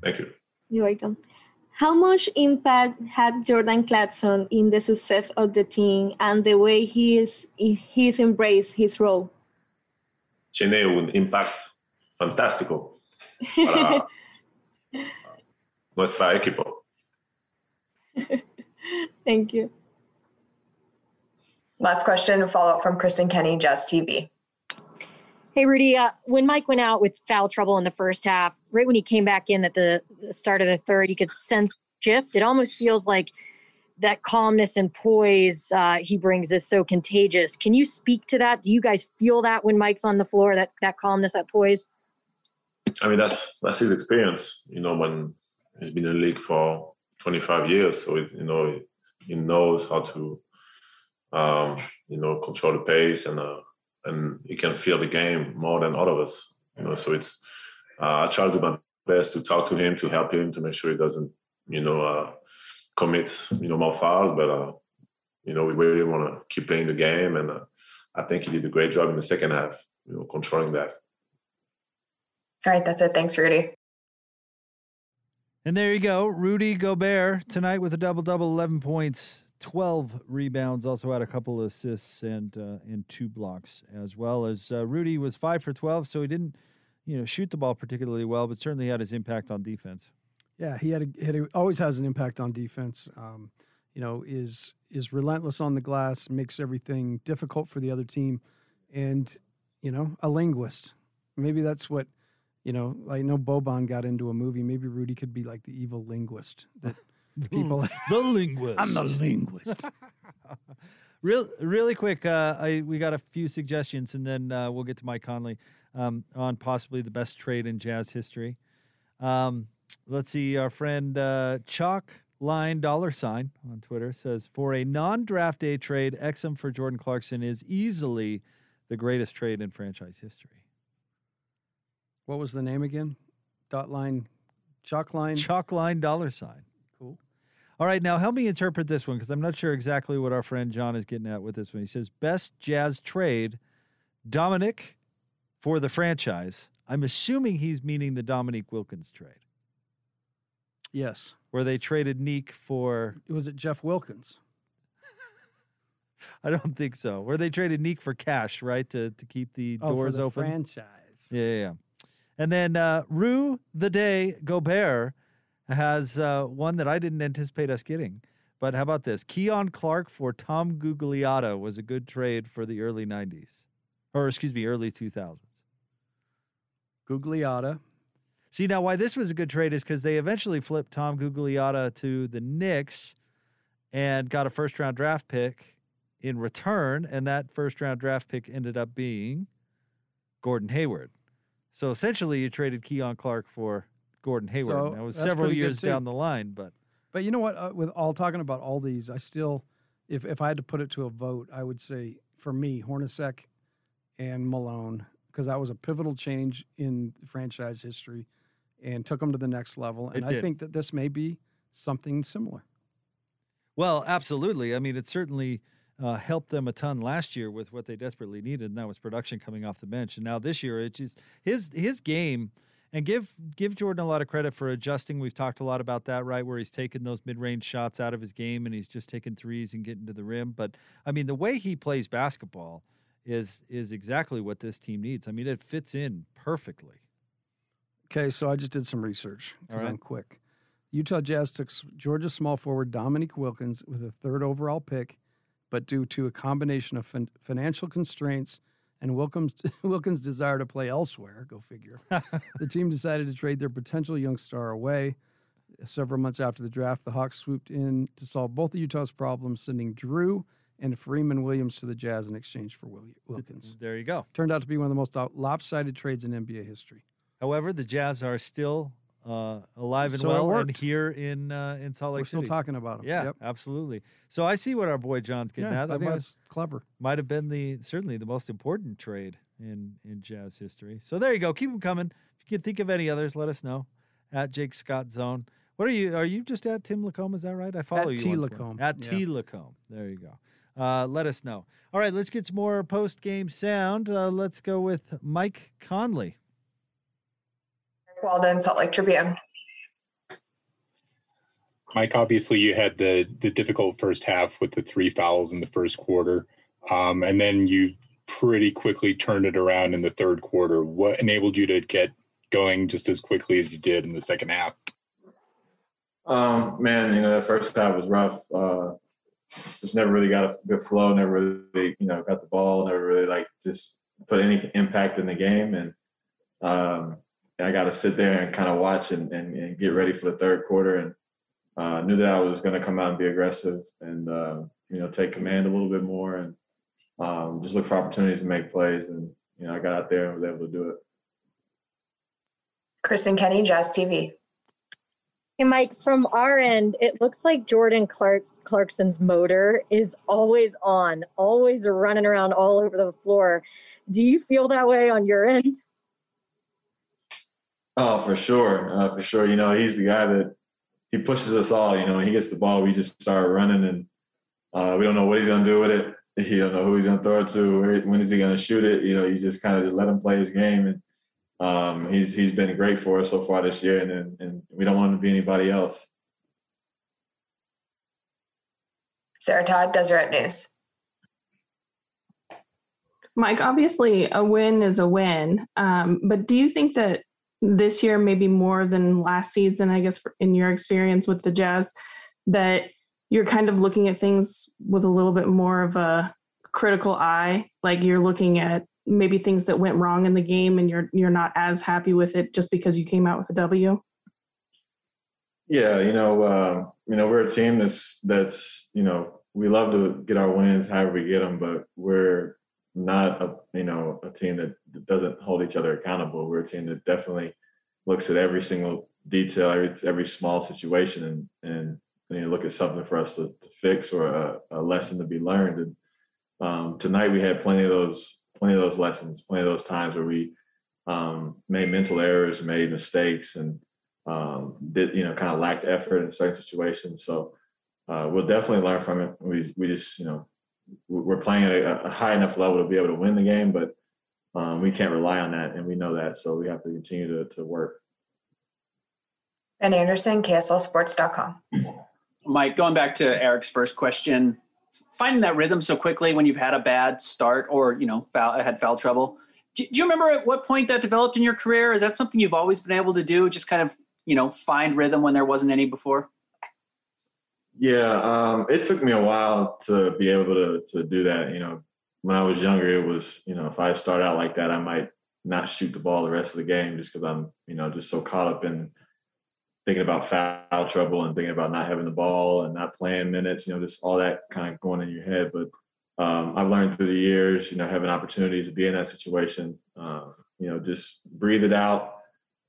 S11: Thank you.
S14: You're welcome. How much impact had Jordan Clarkson in the success of the team and the way he is he's embraced his role?
S11: Tiene un impact fantástico para nuestra equipo.
S14: Thank you.
S5: Last question, a follow up from Kristen Kenney, Jazz TV.
S12: Hey, Rudy, uh, when Mike went out with foul trouble in the first half, right when he came back in at the start of the third, you could sense shift. It almost feels like that calmness and poise uh, he brings is so contagious. Can you speak to that? Do you guys feel that when Mike's on the floor, that that calmness, that poise?
S11: I mean, that's that's his experience. You know, when he's been in the league for 25 years, so it, you know he knows how to, um, you know, control the pace and uh, and he can feel the game more than all of us. You know, so it's uh, I try to do my best to talk to him, to help him, to make sure he doesn't, you know, uh, commit, you know, more fouls. But uh, you know, we really want to keep playing the game, and uh, I think he did a great job in the second half, you know, controlling that.
S5: All right, that's it. Thanks, Rudy.
S4: And there you go, Rudy Gobert tonight with a double double, eleven points, 12 rebounds, also had a couple of assists and uh, and two blocks as well as uh, Rudy was five for 12, so he didn't you know shoot the ball particularly well, but certainly had his impact on defense.
S2: Yeah, he had, a, had a, always has an impact on defense. Um, you know, is is relentless on the glass, makes everything difficult for the other team, and you know, a linguist. Maybe that's what you know. I know Boban got into a movie. Maybe Rudy could be like the evil linguist that people.
S4: the linguist.
S2: I'm the linguist.
S4: Real, really quick. Uh, I we got a few suggestions, and then uh, we'll get to Mike Conley um, on possibly the best trade in Jazz history. Um, let's see. Our friend uh, Chalk Line Dollar Sign on Twitter says for a non-draft day trade, Exum for Jordan Clarkson is easily the greatest trade in franchise history.
S2: What was the name again? Dot line, chalk line,
S4: chalk line dollar sign.
S2: Cool.
S4: All right, now help me interpret this one because I'm not sure exactly what our friend John is getting at with this one. He says best Jazz trade, Dominique for the franchise. I'm assuming he's meaning the Dominique Wilkins trade.
S2: Yes.
S4: Where they traded Neek for
S2: was it Jeff Wilkins?
S4: I don't think so. Where they traded Neek for cash, right? To to keep the
S2: Oh, for
S4: doors
S2: the
S4: open.
S2: franchise.
S4: Yeah, yeah, yeah. And then uh, Rue the Day Gobert has uh, one that I didn't anticipate us getting. But how about this? Keon Clark for Tom Gugliotta was a good trade for the early 90s. Or, excuse me, early 2000s.
S2: Gugliotta.
S4: See, now why this was a good trade is because they eventually flipped Tom Gugliotta to the Knicks and got a first round draft pick in return. And that first round draft pick ended up being Gordon Hayward. So essentially, you traded Keon Clark for Gordon Hayward.
S2: So
S4: that was several years down the line, but
S2: But you know what? Uh, with all talking about all these, I still, if if I had to put it to a vote, I would say for me, Hornacek and Malone, because that was a pivotal change in franchise history, and took them to the next level. And I think that this may be something similar.
S4: Well, absolutely. I mean, it certainly uh, helped them a ton last year with what they desperately needed, and that was production coming off the bench. And now this year, it's just his his game. And give give Jordan a lot of credit for adjusting. We've talked a lot about that, right? Where he's taken those mid range shots out of his game, and he's just taking threes and getting to the rim. But I mean, the way he plays basketball is is exactly what this team needs. I mean, it fits in perfectly.
S2: Okay, so I just did some research because
S4: right.
S2: I'm quick. Utah Jazz took Georgia small forward Dominique Wilkins with a third overall pick, but due to a combination of fin- financial constraints and Wilkins Wilkins' desire to play elsewhere, go figure, the team decided to trade their potential young star away. Several months after the draft, the Hawks swooped in to solve both of Utah's problems, sending Drew and Freeman Williams to the Jazz in exchange for Wil- Wilkins.
S4: There you go.
S2: Turned out to be one of the most lopsided trades in NBA history.
S4: However, the Jazz are still uh, alive and
S2: So
S4: well and here in uh, in Salt Lake City.
S2: We're still talking about him.
S4: Yeah,
S2: Yep.
S4: absolutely. So I see what our boy John's getting
S2: Yeah,
S4: at. That might,
S2: clever.
S4: might have been the certainly the most important trade in in Jazz history. So there you go. Keep them coming. If you can think of any others, let us know at Jake Scott Zone. What are you? Are you just at Tim LaComb? Is that right? I follow you
S2: T. LaComb,
S4: At
S2: yeah.
S4: T LaComb. There you go. Uh, let us know. All right, let's get some more post game sound. Uh, let's go with Mike Conley.
S5: Walden, Salt Lake Tribune.
S6: Mike, obviously you had the the difficult first half with the three fouls in the first quarter, um, and then you pretty quickly turned it around in the third quarter. What enabled you to get going just as quickly as you did in the second half?
S11: Um, man, you know, that first half was rough. Uh, just never really got a good flow. Never really, you know, got the ball. Never really like just put any impact in the game. And um, I got to sit there and kind of watch and, and, and get ready for the third quarter. And uh, knew that I was going to come out and be aggressive and uh, you know take command a little bit more and um, just look for opportunities to make plays. And you know, I got out there and was able to do it.
S5: Kristen Kenney, Jazz TV.
S12: Hey, Mike, from our end, it looks like Jordan Clark Clarkson's motor is always on, always running around all over the floor. Do you feel that way on your end?
S11: Oh, for sure, uh, for sure. You know, he's the guy that he pushes us all. You know, when he gets the ball, we just start running, and uh, we don't know what he's gonna do with it. You don't know who he's gonna throw it to. Where, when is he gonna shoot it? You know, you just kind of just let him play his game, and um, he's he's been great for us so far this year, and and, and we don't want him to be anybody else.
S5: Sarah Todd, Deseret News.
S15: Mike, obviously a win is a win, um, but do you think that this year, maybe more than last season, I guess, in your experience with the Jazz, that you're kind of looking at things with a little bit more of a critical eye. Like you're looking at maybe things that went wrong in the game and you're you're not as happy with it just because you came out with a W?
S16: Yeah, you know, uh, you know, we're a team that's that's you know we love to get our wins however we get them, but we're not a you know a team that doesn't hold each other accountable. We're a team that definitely looks at every single detail, every every small situation, and and you know, look at something for us to, to fix or a, a, lesson to be learned. And um, tonight we had plenty of those plenty of those lessons, plenty of those times where we um, made mental errors, made mistakes, and um, did you know kind of lacked effort in certain situations. So uh, we'll definitely learn from it. We we just you know we're playing at a, a high enough level to be able to win the game, but um, we can't rely on that, and we know that. So we have to continue to to work.
S5: Ben Anderson, KSLSports.com.
S8: Mike, going back to Eric's first question, finding that rhythm so quickly when you've had a bad start or you know foul, had foul trouble. Do, do you remember at what point that developed in your career? Is that something you've always been able to do? Just kind of you know find rhythm when there wasn't any before.
S16: Yeah, um, it took me a while to be able to to do that. You know, when I was younger, it was you know if I start out like that, I might not shoot the ball the rest of the game just because I'm you know just so caught up in thinking about foul trouble and thinking about not having the ball and not playing minutes, you know, just all that kind of going in your head. But um, I've learned through the years, you know, having opportunities to be in that situation, uh, you know, just breathe it out,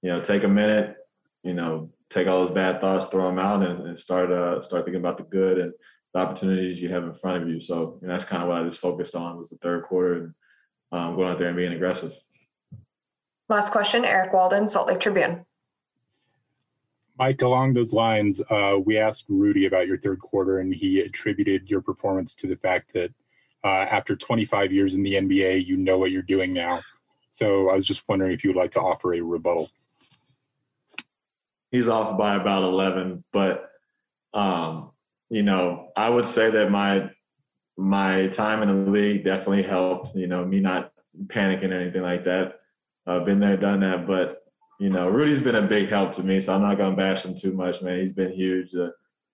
S16: you know, take a minute, you know, take all those bad thoughts, throw them out, and, and start uh, start thinking about the good and the opportunities you have in front of you. So and that's kind of what I just focused on was the third quarter and um, going out there and being aggressive.
S5: Last question, Eric Walden, Salt Lake Tribune.
S6: Mike, along those lines, uh, we asked Rudy about your third quarter, and he attributed your performance to the fact that uh, after 25 years in the NBA, you know what you're doing now. So I was just wondering if you would like to offer a rebuttal.
S16: He's off by about 11, but um, you know, I would say that my my time in the league definitely helped. You know, me not panicking or anything like that. I've been there, done that, but you know, Rudy's been a big help to me, so I'm not gonna bash him too much, man. He's been huge, uh,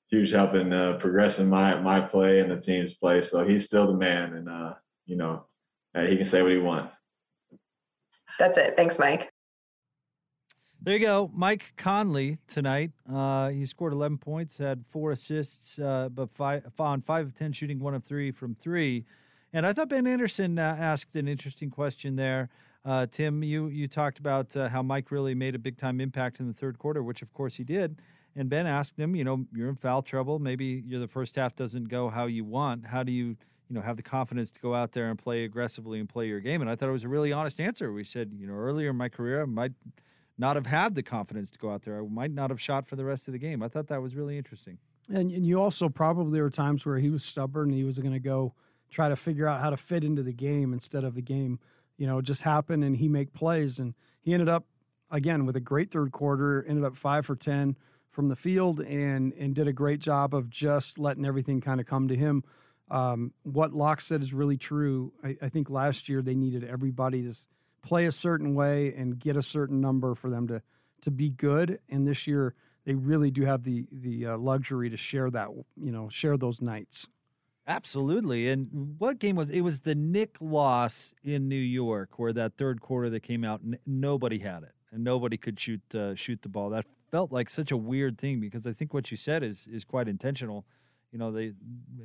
S16: huge help in uh, progressing my my play and the team's play. So he's still the man, and uh, you know, he can say what he wants.
S5: That's it. Thanks, Mike.
S4: There you go, Mike Conley tonight. Uh, he scored 11 points, had four assists, uh, but five on five of 10 shooting, one of three from three. And I thought Ben Anderson uh, asked an interesting question there. Uh, Tim, you you talked about uh, how Mike really made a big time impact in the third quarter, which of course he did. And Ben asked him, you know, you're in foul trouble. Maybe you're the first half doesn't go how you want. How do you, you know, have the confidence to go out there and play aggressively and play your game? And I thought it was a really honest answer. We said, you know, earlier in my career, I might not have had the confidence to go out there. I might not have shot for the rest of the game. I thought that was really interesting.
S2: And, and you also probably there were times where he was stubborn. He was going to go try to figure out how to fit into the game instead of the game you know, just happen and he make plays. And he ended up again with a great third quarter, ended up five for ten from the field and and did a great job of just letting everything kind of come to him. Um, what Locke said is really true. I, I, think last year they needed everybody to play a certain way and get a certain number for them to to be good. And this year they really do have the the uh, luxury to share that you know share those nights.
S4: Absolutely. And what game was it? Was the Knick loss in New York where that third quarter that came out, n- nobody had it and nobody could shoot uh, shoot the ball. That felt like such a weird thing because I think what you said is is quite intentional. You know, they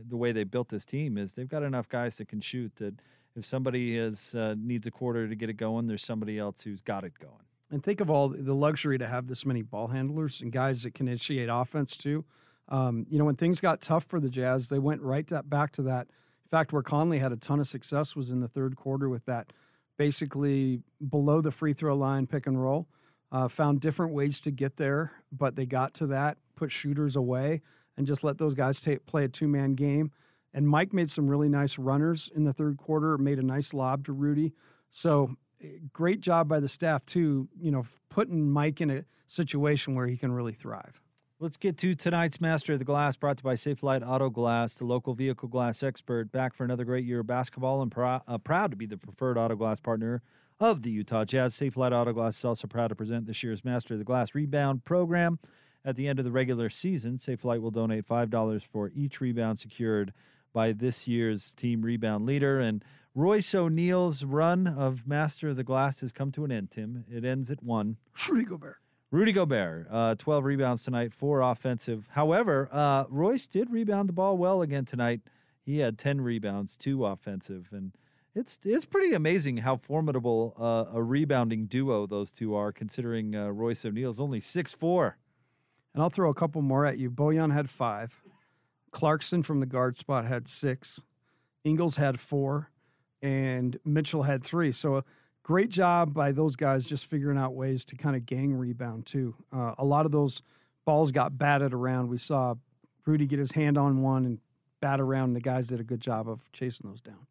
S4: the way they built this team is they've got enough guys that can shoot that if somebody is uh, needs a quarter to get it going, there's somebody else who's got it going.
S2: And think of all the luxury to have this many ball handlers and guys that can initiate offense too. Um, you know, when things got tough for the Jazz, they went right to, back to that. In fact, where Conley had a ton of success was in the third quarter with that basically below the free throw line pick and roll. Uh, found different ways to get there, but they got to that, put shooters away, and just let those guys take, play a two man game. And Mike made some really nice runners in the third quarter, made a nice lob to Rudy. So eh, great job by the staff, too, you know, putting Mike in a situation where he can really thrive.
S4: Let's get to tonight's Master of the Glass, brought to you by Safelite Auto Glass, the local vehicle glass expert. Back for another great year of basketball and pr- uh, proud to be the preferred auto glass partner of the Utah Jazz. Safelite Auto Glass is also proud to present this year's Master of the Glass rebound program. at the end of the regular season. Safelite will donate $5 for each rebound secured by this year's team rebound leader. And Royce O'Neal's run of Master of the Glass has come to an end, Tim. It ends at one.
S2: Rudy Gobert.
S4: Rudy Gobert, uh, 12 rebounds tonight, four offensive. However, uh, Royce did rebound the ball well again tonight. He had 10 rebounds, two offensive. And it's it's pretty amazing how formidable uh, a rebounding duo those two are, considering uh, Royce O'Neal's only six four.
S2: And I'll throw a couple more at you. Bojan had five. Clarkson from the guard spot had six. Ingles had four. And Mitchell had three. So a great job by those guys just figuring out ways to kind of gang rebound, too. Uh, a lot of those balls got batted around. We saw Rudy get his hand on one and bat around. And the guys did a good job of chasing those down.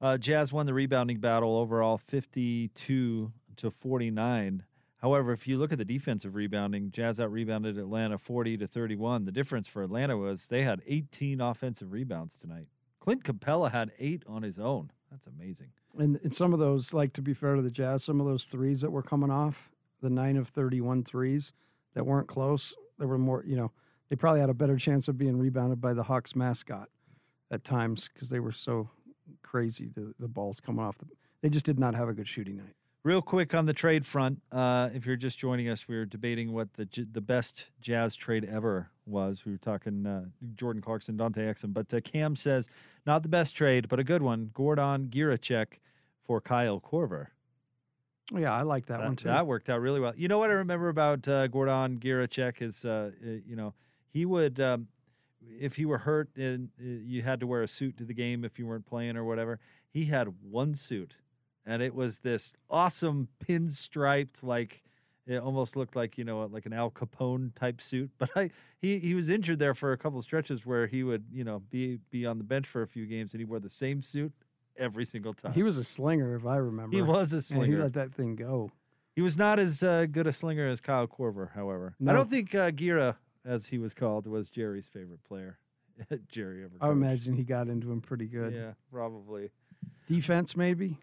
S4: Uh, Jazz won the rebounding battle overall 52 to 49. However, if you look at the defensive rebounding, Jazz out rebounded Atlanta 40 to 31. The difference for Atlanta was they had 18 offensive rebounds tonight. Clint Capela had eight on his own. That's amazing.
S2: And, and some of those, like to be fair to the Jazz, some of those threes that were coming off, the nine of 31 threes that weren't close, there were more, you know, they probably had a better chance of being rebounded by the Hawks mascot at times because they were so crazy, the, the balls coming off. The, they just did not have a good shooting night.
S4: Real quick on the trade front, uh, if you're just joining us, we were debating what the the best Jazz trade ever was. We were talking uh, Jordan Clarkson, Dante Exum, but uh, Cam says not the best trade, but a good one. Gordan Giricek for Kyle Korver.
S2: Yeah, I like that,
S4: that
S2: one too.
S4: That worked out really well. You know what I remember about uh, Gordan Giricek is, uh, you know, he would. Um, if he were hurt and uh, you had to wear a suit to the game if you weren't playing or whatever, he had one suit and it was this awesome pinstriped like it almost looked like you know like an Al Capone type suit. But I he he was injured there for a couple of stretches where he would you know be be on the bench for a few games and he wore the same suit every single time.
S2: He was a slinger, if I remember.
S4: He was a
S2: And
S4: slinger.
S2: he let that thing go.
S4: He was not as uh, good a slinger as Kyle Korver, however. I don't think uh, Gira, as he was called, was Jerry's favorite player. Jerry ever.
S2: I imagine he got into him pretty good.
S4: Yeah, probably.
S2: Defense, maybe.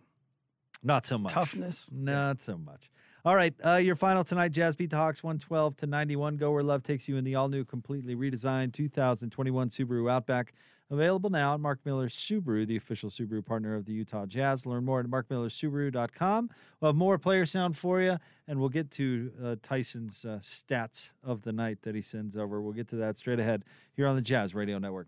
S4: Not so much.
S2: Toughness.
S4: Not so much. All right, uh, your final tonight: Jazz beat the Hawks 112 to 91. Go where love takes you in the all-new, completely redesigned 2021 Subaru Outback. Available now at Mark Miller Subaru, the official Subaru partner of the Utah Jazz. Learn more at markmillersubaru.com. We'll have more player sound for you, and we'll get to uh, Tyson's uh, stats of the night that he sends over. We'll get to that straight ahead here on the Jazz Radio Network.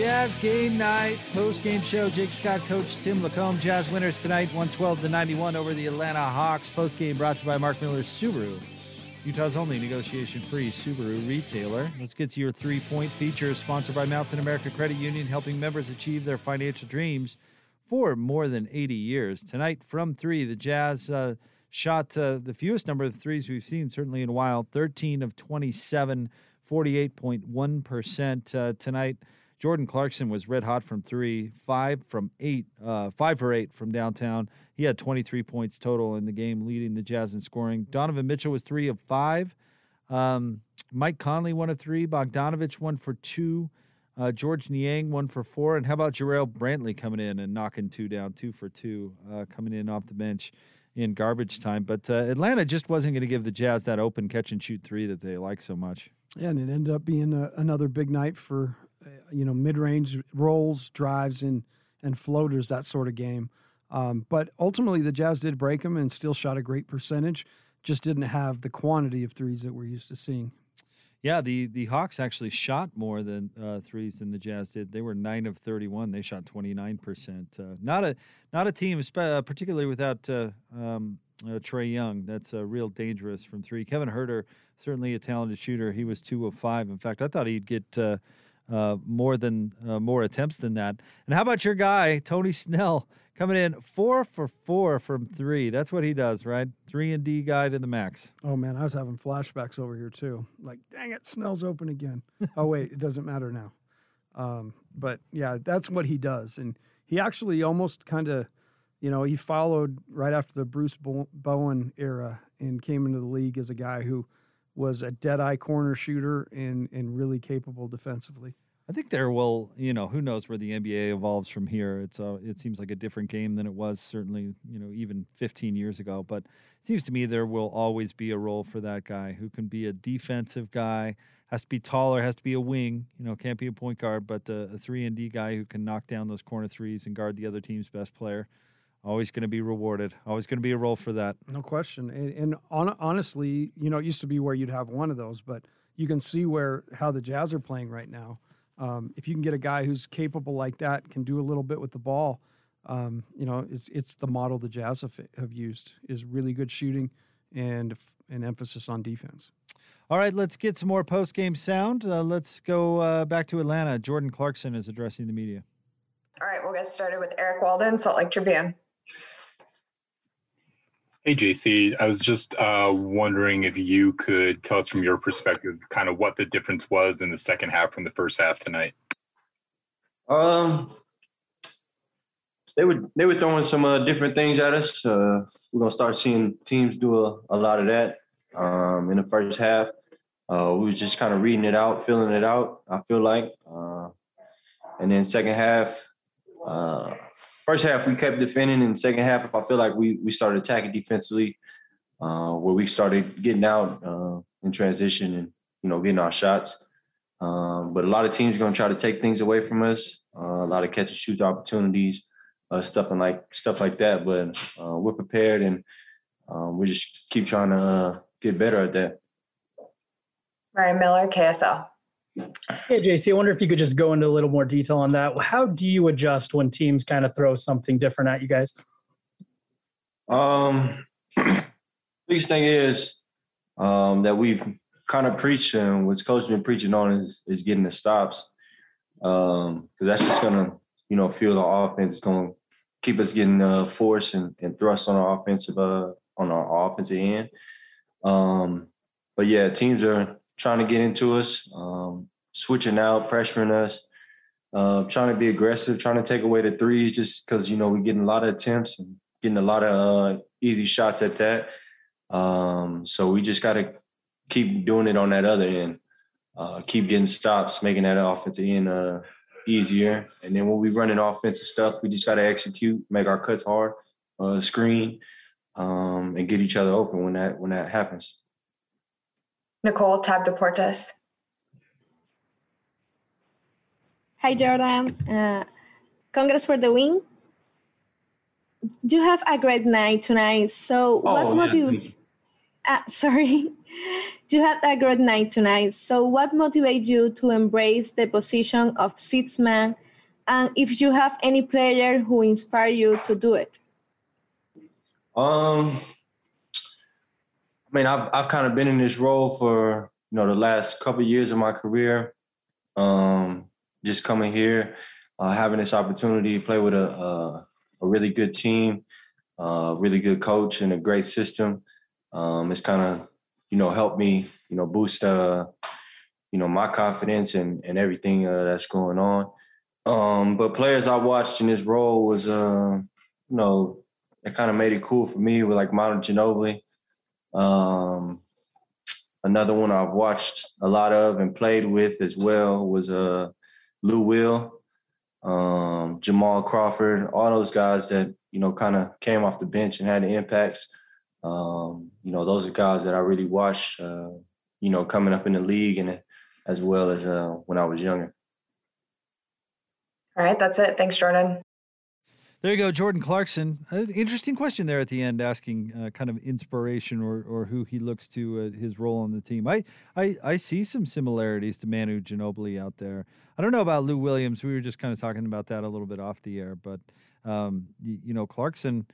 S4: Jazz game night, post game show. Jake Scott, coach Tim LaComb. Jazz winners tonight, 112 to 91 over the Atlanta Hawks. Post game brought to you by Mark Miller Subaru, Utah's only negotiation free Subaru retailer. Let's get to your three point feature, sponsored by Mountain America Credit Union, helping members achieve their financial dreams for more than 80 years. Tonight, from three, the Jazz uh, shot uh, the fewest number of threes we've seen, certainly in a while 13 of 27, 48.1% uh, tonight. Jordan Clarkson was red hot from three, five from eight, uh, five for eight from downtown. He had 23 points total in the game, leading the Jazz in scoring. Donovan Mitchell was three of five. Um, Mike Conley, one of three. Bogdanovich, one for two. Uh, Georges Niang, one for four. And how about Jarrell Brantley coming in and knocking two down, two for two, uh, coming in off the bench in garbage time. But uh, Atlanta just wasn't going to give the Jazz that open catch and shoot three that they like so much.
S2: Yeah, and it ended up being a, another big night for uh, you know mid-range rolls, drives, and and floaters, that sort of game. Um, but ultimately, the Jazz did break them and still shot a great percentage. Just didn't have the quantity of threes that we're used to seeing.
S4: Yeah, the the Hawks actually shot more than uh, threes than the Jazz did. They were nine of thirty-one. They shot twenty-nine percent. Uh, not a not a team, uh, particularly without uh, um, uh, Trae Young. That's uh, real dangerous from three. Kevin Huerter, certainly a talented shooter. He was two of five. In fact, I thought he'd get uh, more than uh, more attempts than that. And how about your guy Tony Snell coming in four for four from three? That's what he does, right? Three and D guy to the max.
S2: Oh man, I was having flashbacks over here too. Like, dang it, Snell's open again. oh wait, it doesn't matter now. Um, but yeah, that's what he does, and he actually almost kind of, you know, he followed right after the Bruce Bowen era and came into the league as a guy who was a dead eye corner shooter and and really capable defensively.
S4: I think there will, you know, who knows where the NBA evolves from here. It's a, it seems like a different game than it was certainly, you know, even 15 years ago. But it seems to me there will always be a role for that guy who can be a defensive guy, has to be taller, has to be a wing, you know, can't be a point guard, but a, a three and D guy who can knock down those corner threes and guard the other team's best player. Always going to be rewarded. Always going to be a role for that.
S2: No question. And, and on, honestly, you know, it used to be where you'd have one of those, but you can see where how the Jazz are playing right now um, if you can get a guy who's capable like that, can do a little bit with the ball, um, you know, it's it's the model the Jazz have, have used is really good shooting and an emphasis on defense.
S4: All right, let's get some more post game sound. Uh, let's go uh, back to Atlanta. Jordan Clarkson is addressing the media.
S5: All right, we'll get started with Eric Walden, Salt Lake Tribune.
S6: Hey, JC. I was just uh, wondering if you could tell us from your perspective kind of what the difference was in the second half from the first half tonight.
S17: Um, they were they were throwing some uh, different things at us. Uh, we're gonna start seeing teams do a, a lot of that um, in the first half. Uh, we was just kind of reading it out, feeling it out. I feel like, uh, and then second half, uh, first half we kept defending, and second half I feel like we we started attacking defensively, uh, where we started getting out uh, in transition and you know getting our shots. Um, but a lot of teams are going to try to take things away from us. Uh, a lot of catch and shoot opportunities, uh, stuff and like stuff like that. But uh, we're prepared, and um, we just keep trying to uh, get better at that.
S5: Ryan Miller, KSL.
S13: Hey, JC, I wonder if you could just go into a little more detail on that. How do you adjust when teams kind of throw something different at you guys?
S17: Um, biggest thing is um, that we've kind of preached and what's coach been preaching on is, is getting the stops. Um, cause that's just gonna, you know, fuel the offense. It's gonna keep us getting uh, force and, and thrust on our offensive, uh, on our offensive end. Um, but yeah, teams are trying to get into us, um, switching out, pressuring us, uh, trying to be aggressive, trying to take away the threes just because, you know, we're getting a lot of attempts and getting a lot of uh, easy shots at that. Um, so we just got to keep doing it on that other end, uh, keep getting stops, making that offensive end uh, easier. And then when we run in offensive stuff, we just got to execute, make our cuts hard, uh, screen, um, and get each other open when that when that happens.
S5: Nicole Tab Deportes.
S14: Hi, Jordan. Uh, congrats for the win. You have a great night tonight. So,
S17: Oh,
S14: what
S17: yeah,
S14: motiv- uh, sorry. You had a great night tonight. So, what motivates you to embrace the position of sixth man? And if you have any player who inspire you to do it?
S17: Um, I mean, I've I've kind of been in this role for you know the last couple of years of my career. Um, just coming here, uh, having this opportunity to play with a a, a really good team, a really good coach, and a great system. Um, it's kind of you know helped me you know boost uh you know my confidence and and everything uh, that's going on. Um, but players I watched in this role was uh you know it kind of made it cool for me with like Manu Ginobili. Um, another one I've watched a lot of and played with as well was uh, Lou Will, um, Jamal Crawford, all those guys that you know kind of came off the bench and had the impacts. Um, you know, those are guys that I really watched. Uh, you know, coming up in the league and as well as uh, when I was younger.
S5: All right, that's it. Thanks, Jordan.
S4: There you go, Jordan Clarkson. Uh, interesting question there at the end, asking uh, kind of inspiration or or who he looks to uh, his role on the team. I, I I see some similarities to Manu Ginobili out there. I don't know about Lou Williams. We were just kind of talking about that a little bit off the air, but um, you, you know, Clarkson,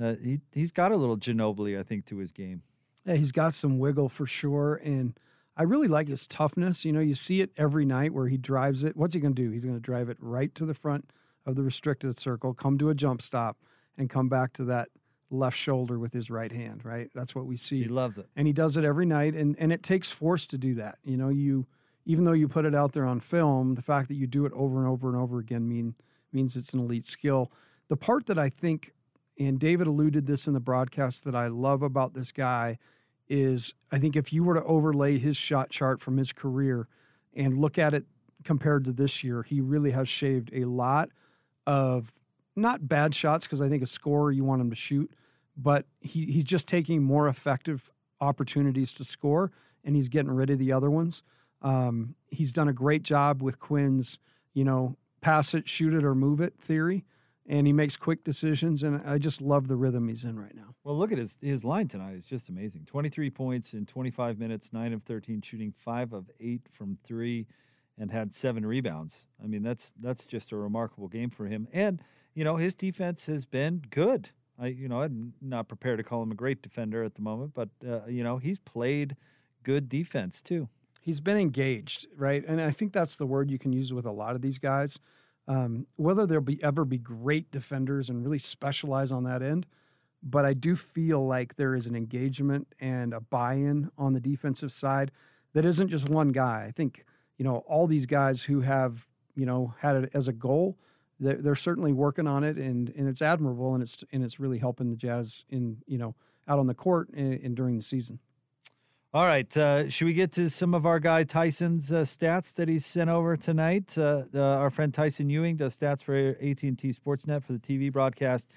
S4: uh, he he's got a little Ginobili, I think, to his game.
S2: Yeah, he's got some wiggle for sure, and I really like his toughness. You know, you see it every night where he drives it. What's he going to do? He's going to drive it right to the front of the restricted circle, come to a jump stop, and come back to that left shoulder with his right hand. Right, that's what we see.
S4: He loves it,
S2: and he does it every night. And and it takes force to do that. You know, you even though you put it out there on film, the fact that you do it over and over and over again mean means it's an elite skill. The part that I think, and David alluded this in the broadcast that I love about this guy is I think if you were to overlay his shot chart from his career and look at it compared to this year, he really has shaved a lot of not bad shots because I think a scorer you want him to shoot, but he, he's just taking more effective opportunities to score and he's getting rid of the other ones. Um, he's done a great job with Quin's, you know, pass it, shoot it, or move it theory, and he makes quick decisions. And I just love the rhythm he's in right now.
S4: Well, look at his his line tonight. It's just amazing. 23 points in 25 minutes, 9 of 13 shooting, 5 of 8 from 3 and had 7 rebounds. I mean, that's that's just a remarkable game for him. And, you know, his defense has been good. I you know, I'm not prepared to call him a great defender at the moment, but uh, you know, he's played good defense too.
S2: He's been engaged, right? And I think that's the word you can use with a lot of these guys. Um, whether they'll be ever be great defenders and really specialize on that end, but I do feel like there is an engagement and a buy-in on the defensive side that isn't just one guy. I think you know all these guys who have you know had it as a goal. They're, they're certainly working on it, and and it's admirable, and it's and it's really helping the Jazz in you know out on the court and, and during the season.
S4: All right. Uh, should we get to some of our guy Tyson's uh, stats that he's sent over tonight? Uh, our friend Tyson Ewing does stats for AT&T Sportsnet for the TV broadcast,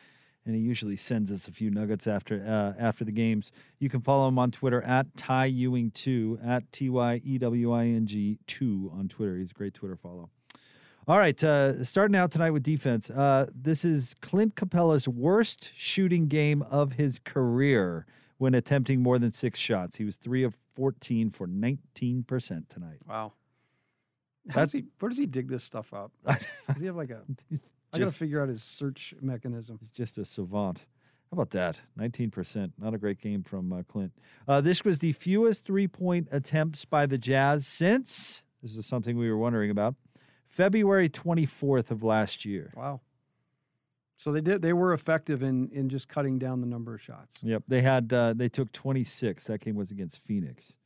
S4: and he usually sends us a few nuggets after uh, after the games. You can follow him on Twitter at Ty Ewing two at T Y E W I N G two on Twitter. He's a great Twitter follow. All right, uh, starting out tonight with defense. Uh, this is Clint Capela's worst shooting game of his career when attempting more than six shots. He was three of 14 for 19% tonight.
S2: Wow. How does he, where does he dig this stuff up? does he have like a. I got to figure out his search mechanism.
S4: He's just a savant. How about that? 19%. Not a great game from uh, Clint. Uh, this was the fewest three point attempts by the Jazz since, this is something we were wondering about, February 24th of last year.
S2: Wow. So they did. They were effective in in just cutting down the number of shots.
S4: Yep, they had. Uh, they took 26. That game was against Phoenix.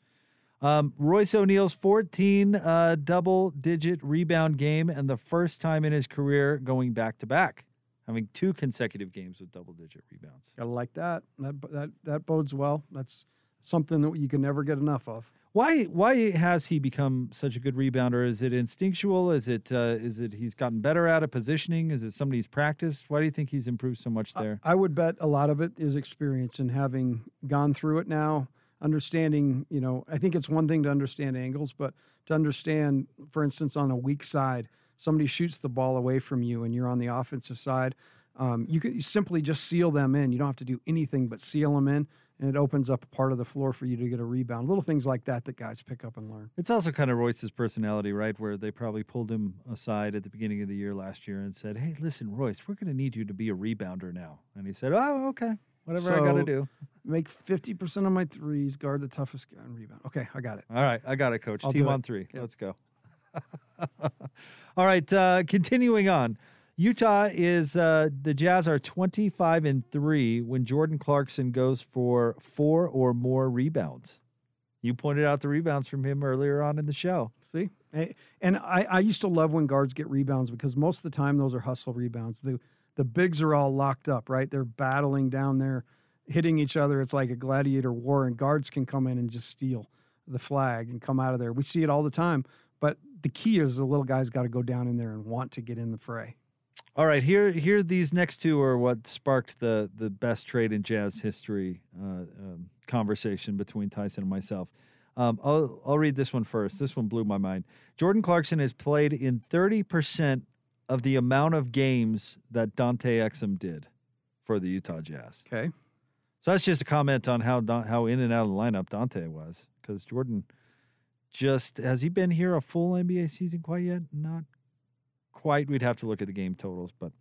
S4: Um, Royce O'Neal's 14 uh, double digit rebound game, and the first time in his career going back to back, having two consecutive games with double digit rebounds.
S2: Gotta like that. That that that bodes well. That's something that you can never get enough of.
S4: Why why has he become such a good rebounder? Is it instinctual? Is it uh, is it he's gotten better at it positioning? Is it somebody's practiced? Why do you think he's improved so much there?
S2: I, I would bet a lot of it is experience and having gone through it now, understanding. You know, I think it's one thing to understand angles, but to understand, for instance, on a weak side, somebody shoots the ball away from you and you're on the offensive side. Um, you can simply just seal them in. You don't have to do anything but seal them in and it opens up a part of the floor for you to get a rebound. Little things like that that guys pick up and learn.
S4: It's also kind of Royce's personality, right? Where they probably pulled him aside at the beginning of the year last year and said, "Hey, listen, Royce, we're going to need you to be a rebounder now." And he said, "Oh, okay, whatever
S2: so,
S4: I got to do."
S2: Make fifty percent of my threes, guard the toughest guy, and rebound. Okay, I got it.
S4: All right, I got it, coach.
S2: I'll
S4: Team on three. Let's go. All right, uh, continuing on. Utah is uh, the Jazz are 25 and 3 when Jordan Clarkson goes for four or more rebounds. You pointed out the rebounds from him earlier on in the show.
S2: See? And I, I used to love when guards get rebounds because most of the time those are hustle rebounds. The the bigs are all locked up, right? They're battling down there, hitting each other. It's like a gladiator war, and guards can come in and just steal the flag and come out of there. We see it all the time. But the key is the little guy's got to go down in there and want to get in the fray.
S4: All right, here here these next two are what sparked the the best trade in Jazz history uh, um, conversation between Tyson and myself. Um, I'll I'll read this one first. This one blew my mind. Jordan Clarkson has played in thirty percent of the amount of games that Dante Exum did for the Utah Jazz.
S2: Okay,
S4: so that's just a comment on how how in and out of the lineup Dante was because Jordan just has he been here a full NBA season quite yet? Not quite. We'd have to look at the game totals, but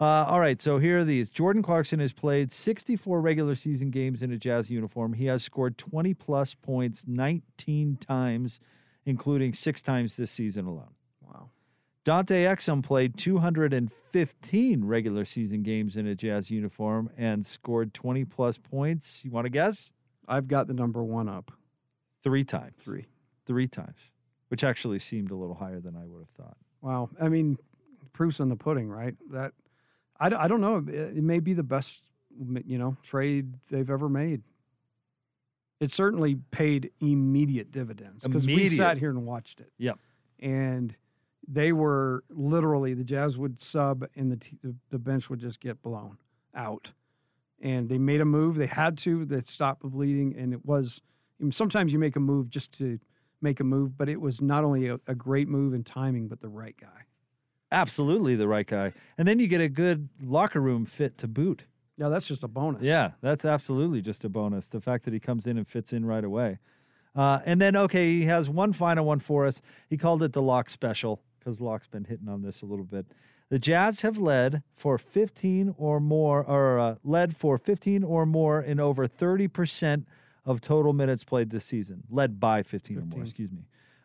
S4: uh, all right. So here are these. Jordan Clarkson has played 64 regular season games in a Jazz uniform. He has scored 20 plus points 19 times, including six times this season alone. Dante Exum played 215 regular season games in a Jazz uniform and scored 20 plus points. You want to guess?
S2: I've got the number one up.
S4: Three times.
S2: Three.
S4: Three times, which actually seemed a little higher than I would have thought.
S2: Wow. I mean, proof's in the pudding, right? That I, I don't know. It may be the best, you know, trade they've ever made. It certainly paid immediate dividends because we sat here and watched it.
S4: Yep.
S2: And they were literally the Jazz would sub and the t- the bench would just get blown out. And they made a move. They had to. They stopped the bleeding, and it was. I mean, sometimes you make a move just to make a move, but it was not only a, a great move in timing, but the right guy.
S4: Absolutely the right guy. And then you get a good locker room fit to boot.
S2: Yeah, that's just a bonus.
S4: Yeah, that's absolutely just a bonus. The fact that he comes in and fits in right away. Uh, and then, okay, he has one final one for us. He called it the Locke Special because Locke's been hitting on this a little bit. The Jazz have led for 15 or more, or uh, led for 15 or more in over 30% of total minutes played this season. Led by 15, 15. or more, excuse me.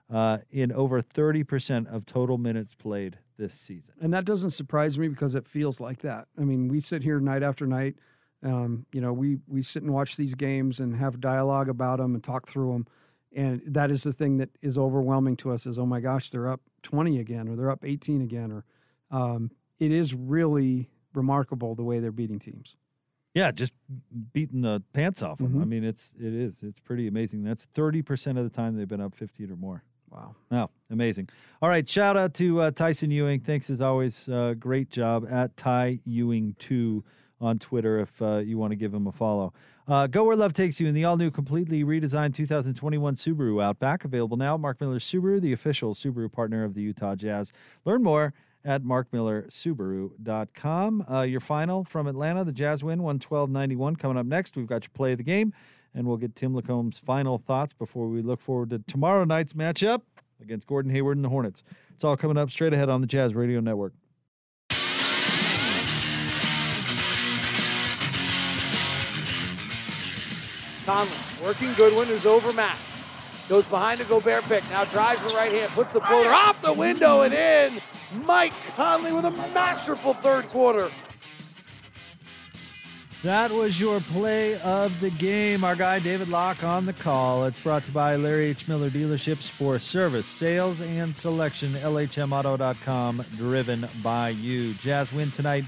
S4: Uh, in over 30% of total minutes played this season.
S2: And that doesn't surprise me because it feels like that. I mean, we sit here night after night. Um, you know, we we sit and watch these games and have dialogue about them and talk through them, and that is the thing that is overwhelming to us. Is oh my gosh, they're up 20 again, or they're up 18 again, or um, it is really remarkable the way they're beating teams.
S4: Yeah, just beating the pants off them.
S2: Mm-hmm.
S4: I mean, it's it is it's pretty amazing. That's 30 percent of the time they've been up 15 or more.
S2: Wow.
S4: Oh, amazing. All right. Shout out to uh, Tyson Ewing. Thanks as always. Uh, great job at Ty Ewing2 on Twitter if uh, you want to give him a follow. Uh, Go Where Love Takes You in the all new, completely redesigned 2021 Subaru Outback. Available now. Mark Miller Subaru, the official Subaru partner of the Utah Jazz. Learn more at markmillersubaru.com. Uh, your final from Atlanta, the Jazz win 112 91. Coming up next, we've got your play of the game and we'll get Tim LaComb's final thoughts before we look forward to tomorrow night's matchup against Gordon Hayward and the Hornets. It's all coming up straight ahead on the Jazz Radio Network.
S1: Conley working Goodwin, who's overmatched. Goes behind a Gobert pick. Now drives the right hand, puts the floater off the window and in. Mike Conley with a masterful third quarter.
S4: That was your play of the game. Our guy David Locke on the call. It's brought to you by Larry H. Miller Dealerships for service, sales, and selection. LHMauto.com, driven by you. Jazz win tonight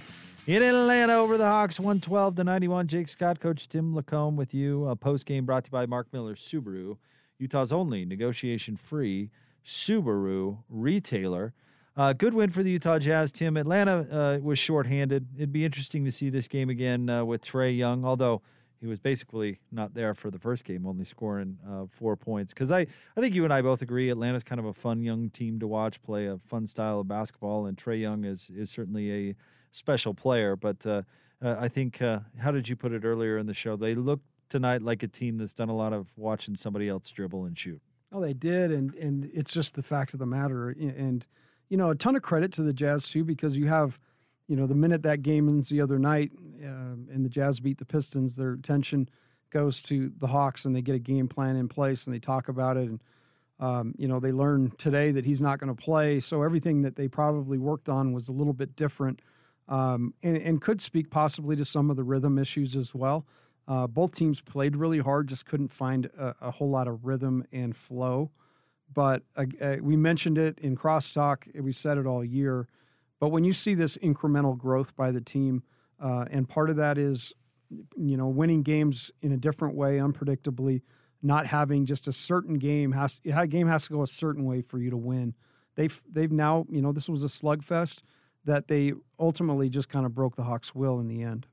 S4: in Atlanta over the Hawks, 112 to 91. Jake Scott, Coach Tim LaComb with you. A post game brought to you by Mark Miller Subaru, Utah's only negotiation free Subaru retailer. Uh, good win for the Utah Jazz, Tim. Atlanta uh, was shorthanded. It'd be interesting to see this game again uh, with Trae Young, although he was basically not there for the first game, only scoring uh, four points. Because I, I think you and I both agree Atlanta's kind of a fun young team to watch play a fun style of basketball, and Trae Young is is certainly a special player. But uh, uh, I think, how did you put it earlier in the show? They look tonight like a team that's done a lot of watching somebody else dribble and shoot.
S2: Oh, they did, and and it's just the fact of the matter, and you know, a ton of credit to the Jazz too, because you have, you know, the minute that game ends the other night, uh, and the Jazz beat the Pistons, their attention goes to the Hawks, and they get a game plan in place, and they talk about it, and um, you know, they learn today that he's not going to play, so everything that they probably worked on was a little bit different, um, and, and could speak possibly to some of the rhythm issues as well. Uh, both teams played really hard, just couldn't find a, a whole lot of rhythm and flow but uh, uh, we mentioned it in crosstalk. We said it all year. But when you see this incremental growth by the team, uh, and part of that is, you know, winning games in a different way, unpredictably, not having just a certain game has a game has to go a certain way for you to win. They've they've now, you know, this was a slugfest that they ultimately just kind of broke the Hawks' will in the end.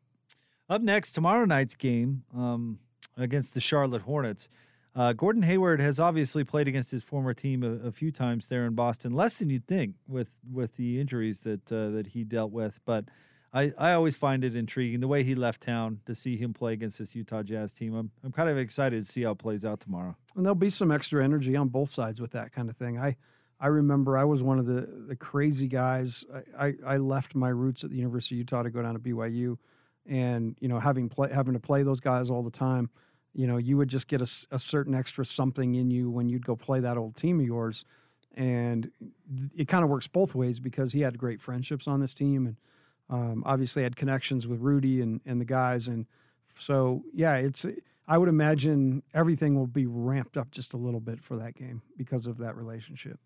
S4: Up next, tomorrow night's game um, against the Charlotte Hornets. Uh, Gordon Hayward has obviously played against his former team a, a, few times there in Boston, less than you'd think with with the injuries that uh, that he dealt with. But I, I always find it intriguing the way he left town to see him play against this Utah Jazz team. I'm I'm kind of excited to see how it plays out tomorrow.
S2: And there'll be some extra energy on both sides with that kind of thing. I I remember I was one of the the crazy guys. I, I, I left my roots at the University of Utah to go down to BYU, and you know having play having to play those guys all the time you know, you would just get a, a, certain extra something in you when you'd go play that old team of yours. And it kind of works both ways because he had great friendships on this team and um, obviously had connections with Rudy and, and the guys. And so, yeah, it's, I would imagine everything will be ramped up just a little bit for that game because of that relationship.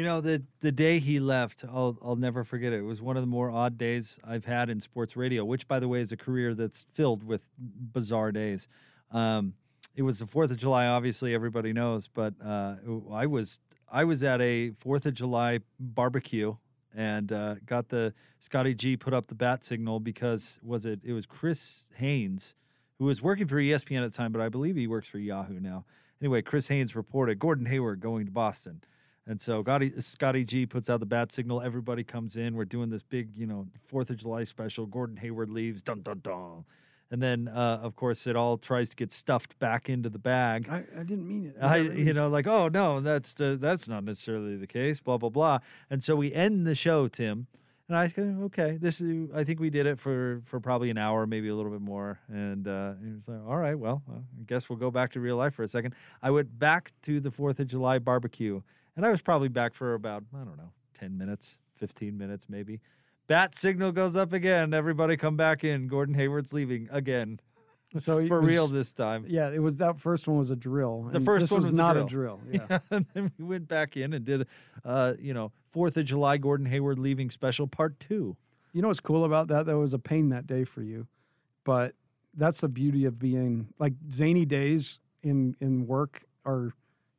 S4: You know, the the day he left, I'll I'll never forget it. It was one of the more odd days I've had in sports radio, which by the way is a career that's filled with bizarre days. Um, it was the Fourth of July, obviously everybody knows, but uh, I was I was at a Fourth of July barbecue and uh, got the Scotty G put up the bat signal because was it it was Chris Haynes who was working for ESPN at the time, but I believe he works for Yahoo now. Anyway, Chris Haynes reported Gordon Hayward going to Boston. And so Scotty, Scotty G puts out the bat signal. Everybody comes in. We're doing this big, you know, Fourth of July special. Gordon Hayward leaves. Dun dun dun. And then, uh, of course, it all tries to get stuffed back into the bag.
S2: I, I didn't mean it.
S4: I, you know, like, oh no, that's uh, that's not necessarily the case. Blah blah blah. And so we end the show, Tim, and I go, okay, this is. I think we did it for for probably an hour, maybe a little bit more. And uh, he was like, all right, well, well, I guess we'll go back to real life for a second. I went back to the Fourth of July barbecue, and I was probably back for about I don't know, ten minutes, fifteen minutes, maybe. Bat signal goes up again. Everybody come back in. Gordon Hayward's leaving again.
S2: So
S4: for
S2: was-
S4: real this time.
S2: Yeah, it was that first one was a drill.
S4: The first
S2: this
S4: one
S2: was,
S4: was,
S2: not
S4: a
S2: a
S4: drill.
S2: drill. Yeah.
S4: and then we went back in and did, uh, you know, Fourth of July Gordon Hayward leaving special part two.
S2: You know what's cool about that? That was a pain that day for you, but that's the beauty of being like zany days in in work are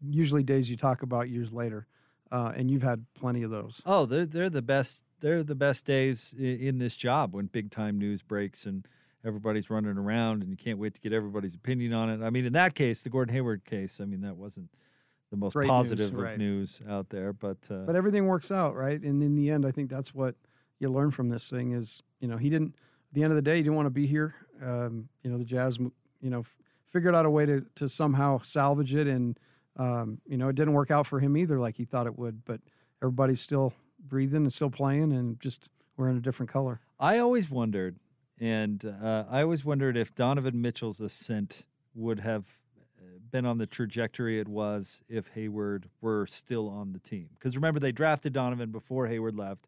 S2: usually days you talk about years later, uh, and you've had plenty of those.
S4: Oh, they're they're the best. They're the best days in, this job when big time news breaks and everybody's running around and you can't wait to get everybody's opinion on it. I mean, in that case, the Gordon Hayward case, I mean, that wasn't the most
S2: Great news,
S4: positive
S2: right.
S4: of news out there, but uh,
S2: But everything works out, right? And in the end, I think that's what you learn from this thing is, you know, he didn't. At the end of the day, he didn't want to be here. Um, you know, the Jazz, you know, f- figured out a way to to somehow salvage it, and um, you know, it didn't work out for him either, like he thought it would. But everybody's still breathing and still playing, and just we're in a different color.
S4: I always wondered, and uh, I always wondered if Donovan Mitchell's ascent would have uh, been on the trajectory it was if Hayward were still on the team. Because remember, they drafted Donovan before Hayward left,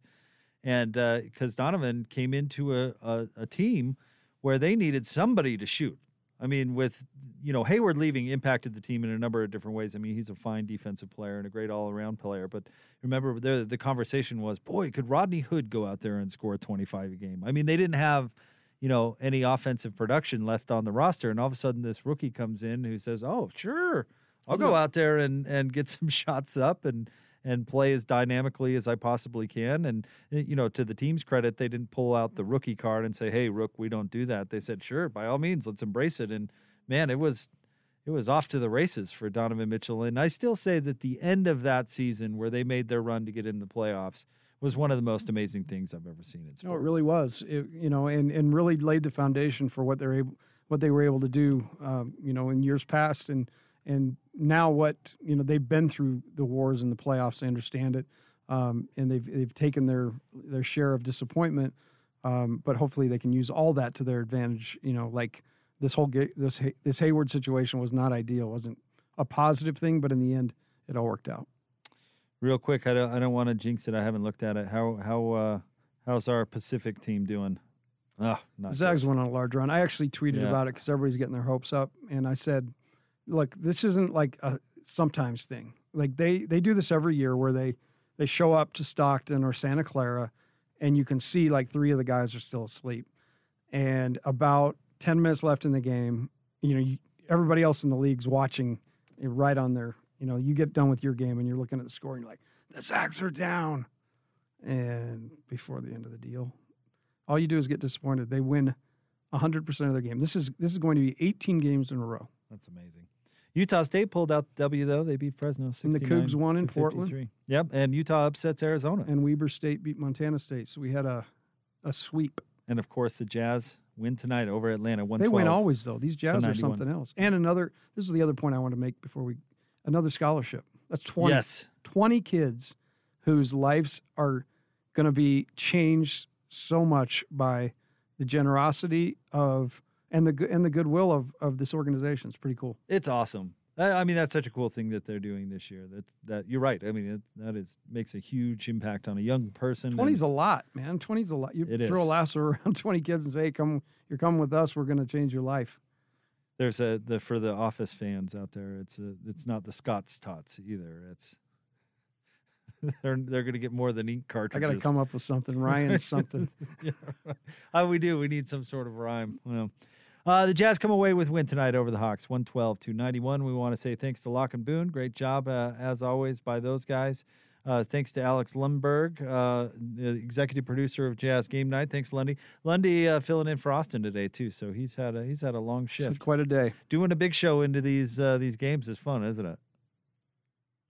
S4: and because Donovan came into a, a, a team where they needed somebody to shoot. I mean, with you know Hayward leaving impacted the team in a number of different ways. I mean, he's a fine defensive player and a great all-around player. But remember, the the conversation was, boy, could Rodney Hood go out there and score 25 a game? I mean, they didn't have you know any offensive production left on the roster, and all of a sudden this rookie comes in who says, "Oh, sure, I'll go out there and and get some shots up and." And play as dynamically as I possibly can. And, eh, you know, to the team's credit, they didn't pull out the rookie card and say, hey, Rook, we don't do that. They said, sure, by all means, let's embrace it. And man, it was it was off to the races for Donovan Mitchell. And I still say that the end of that season where they made their run to get in the playoffs was one of the most amazing things I've ever seen in sports.
S2: No, it really was. It, you know, and and really laid the foundation for what they're able, what they were able to do. Um, you know, in years past, and and now what you know they've been through the wars and the playoffs. They understand it, um, and they've they've taken their their share of disappointment. Um, but hopefully, they can use all that to their advantage. You know, like this whole this this Hayward situation was not ideal. Wasn't a positive thing, but in the end, it all worked out.
S4: Real quick, I don't I don't want to jinx it. I haven't looked at it. How how uh, how's our Pacific team doing? Ah, not
S2: Zags
S4: good.
S2: went on a large run. I actually tweeted
S4: Yeah.
S2: about it because everybody's getting their hopes up, and I said, "Look, this isn't like a sometimes thing. Like they they do this every year where they they show up to Stockton or Santa Clara, and you can see like three of the guys are still asleep, and about ten minutes left in the game, you know, you, everybody else in the league's watching right on their. You know, you get done with your game and you're looking at the score, and you're like, the Zags are down, and before the end of the deal, all you do is get disappointed. They win 100% of their game. This is this is going to be 18 games in a row.
S4: That's amazing. Utah State pulled out the W though. They beat Fresno.
S2: And the
S4: 69
S2: Cougs won in Portland.
S4: Yep, and Utah upsets Arizona.
S2: And Weber State beat Montana State. So we had a a sweep.
S4: And of course, the Jazz win tonight over Atlanta. One
S2: They win always though. These Jazz are something else. And another this is the other point I want to make before we another scholarship. That's 20
S4: Yes.
S2: 20 kids whose lives are going to be changed so much by the generosity of and the and the goodwill of of this organization. It's pretty cool.
S4: It's awesome. I mean, that's such a cool thing that they're doing this year. That that you're right. I mean, it, that is makes a huge impact on a young person.
S2: Twenty's a lot, man. Twenty's a lot. You throw a lasso around twenty kids and say, hey, "Come, you're coming with us. We're going to change your life."
S4: There's a the for the Office fans out there. It's a, it's not the Scott's tots either. It's they're they're going to get more than ink cartridges.
S2: I got to come up with something, Ryan. something.
S4: yeah, right. Oh, we do. We need some sort of rhyme. Well, Uh, the Jazz come away with win tonight over the Hawks, 112 to 91. We want to say thanks to Locke and Boone. Great job, uh, as always, by those guys. Uh, thanks to Alex Lundberg, uh, the executive producer of Jazz Game Night. Thanks, Lundy. Lundy uh, filling in for Austin today too, so he's had a he's had a long shift.
S2: quite a day.
S4: Doing a big show into these uh, these games is fun, isn't it?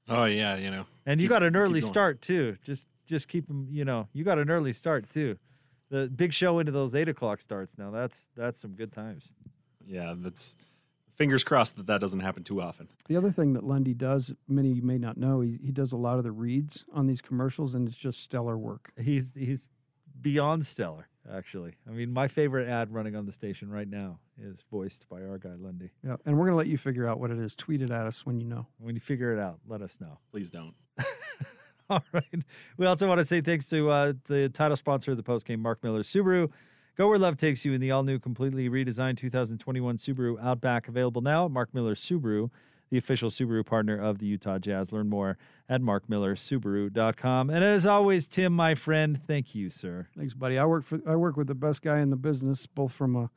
S18: Oh yeah, you know.
S4: And you
S18: keep-
S4: got an early start too. Just just keep them. You know, you got an early start too. The big show into those eight o'clock starts. Now that's that's some good times.
S18: Yeah, that's fingers crossed that that doesn't happen too often.
S2: The other thing that Lundy does, many of you may not know, he, he does a lot of the reads on these commercials, and it's just stellar work.
S4: He's he's beyond stellar. Actually, I mean, my favorite ad running on the station right now is voiced by our guy Lundy.
S2: Yeah, and we're gonna let you figure out what it is. Tweet it at us when you know.
S4: When you figure it out, let us know.
S18: Please don't.
S4: All right. We also want to say thanks to uh, the title sponsor of the postgame, Mark Miller Subaru. Go where love takes you in the all new, completely redesigned 2021 Subaru Outback. Available now at Mark Miller Subaru, the official Subaru partner of the Utah Jazz. Learn more at markmillersubaru.com. And as always, Tim, my friend, thank you, sir.
S2: Thanks, buddy. I work for I work with the best guy in the business, both from a,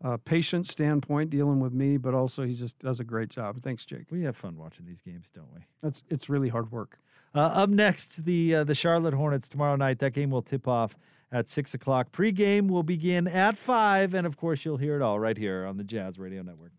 S2: a patient standpoint, dealing with me, but also he just does a great job. Thanks, Jake.
S4: We have fun watching these games, don't we?
S2: That's it's really hard work.
S4: Uh, up next, the uh, the Charlotte Hornets tomorrow night. That game will tip off at six o'clock. Pre-game will begin at five, and of course, you'll hear it all right here on the Jazz Radio Network.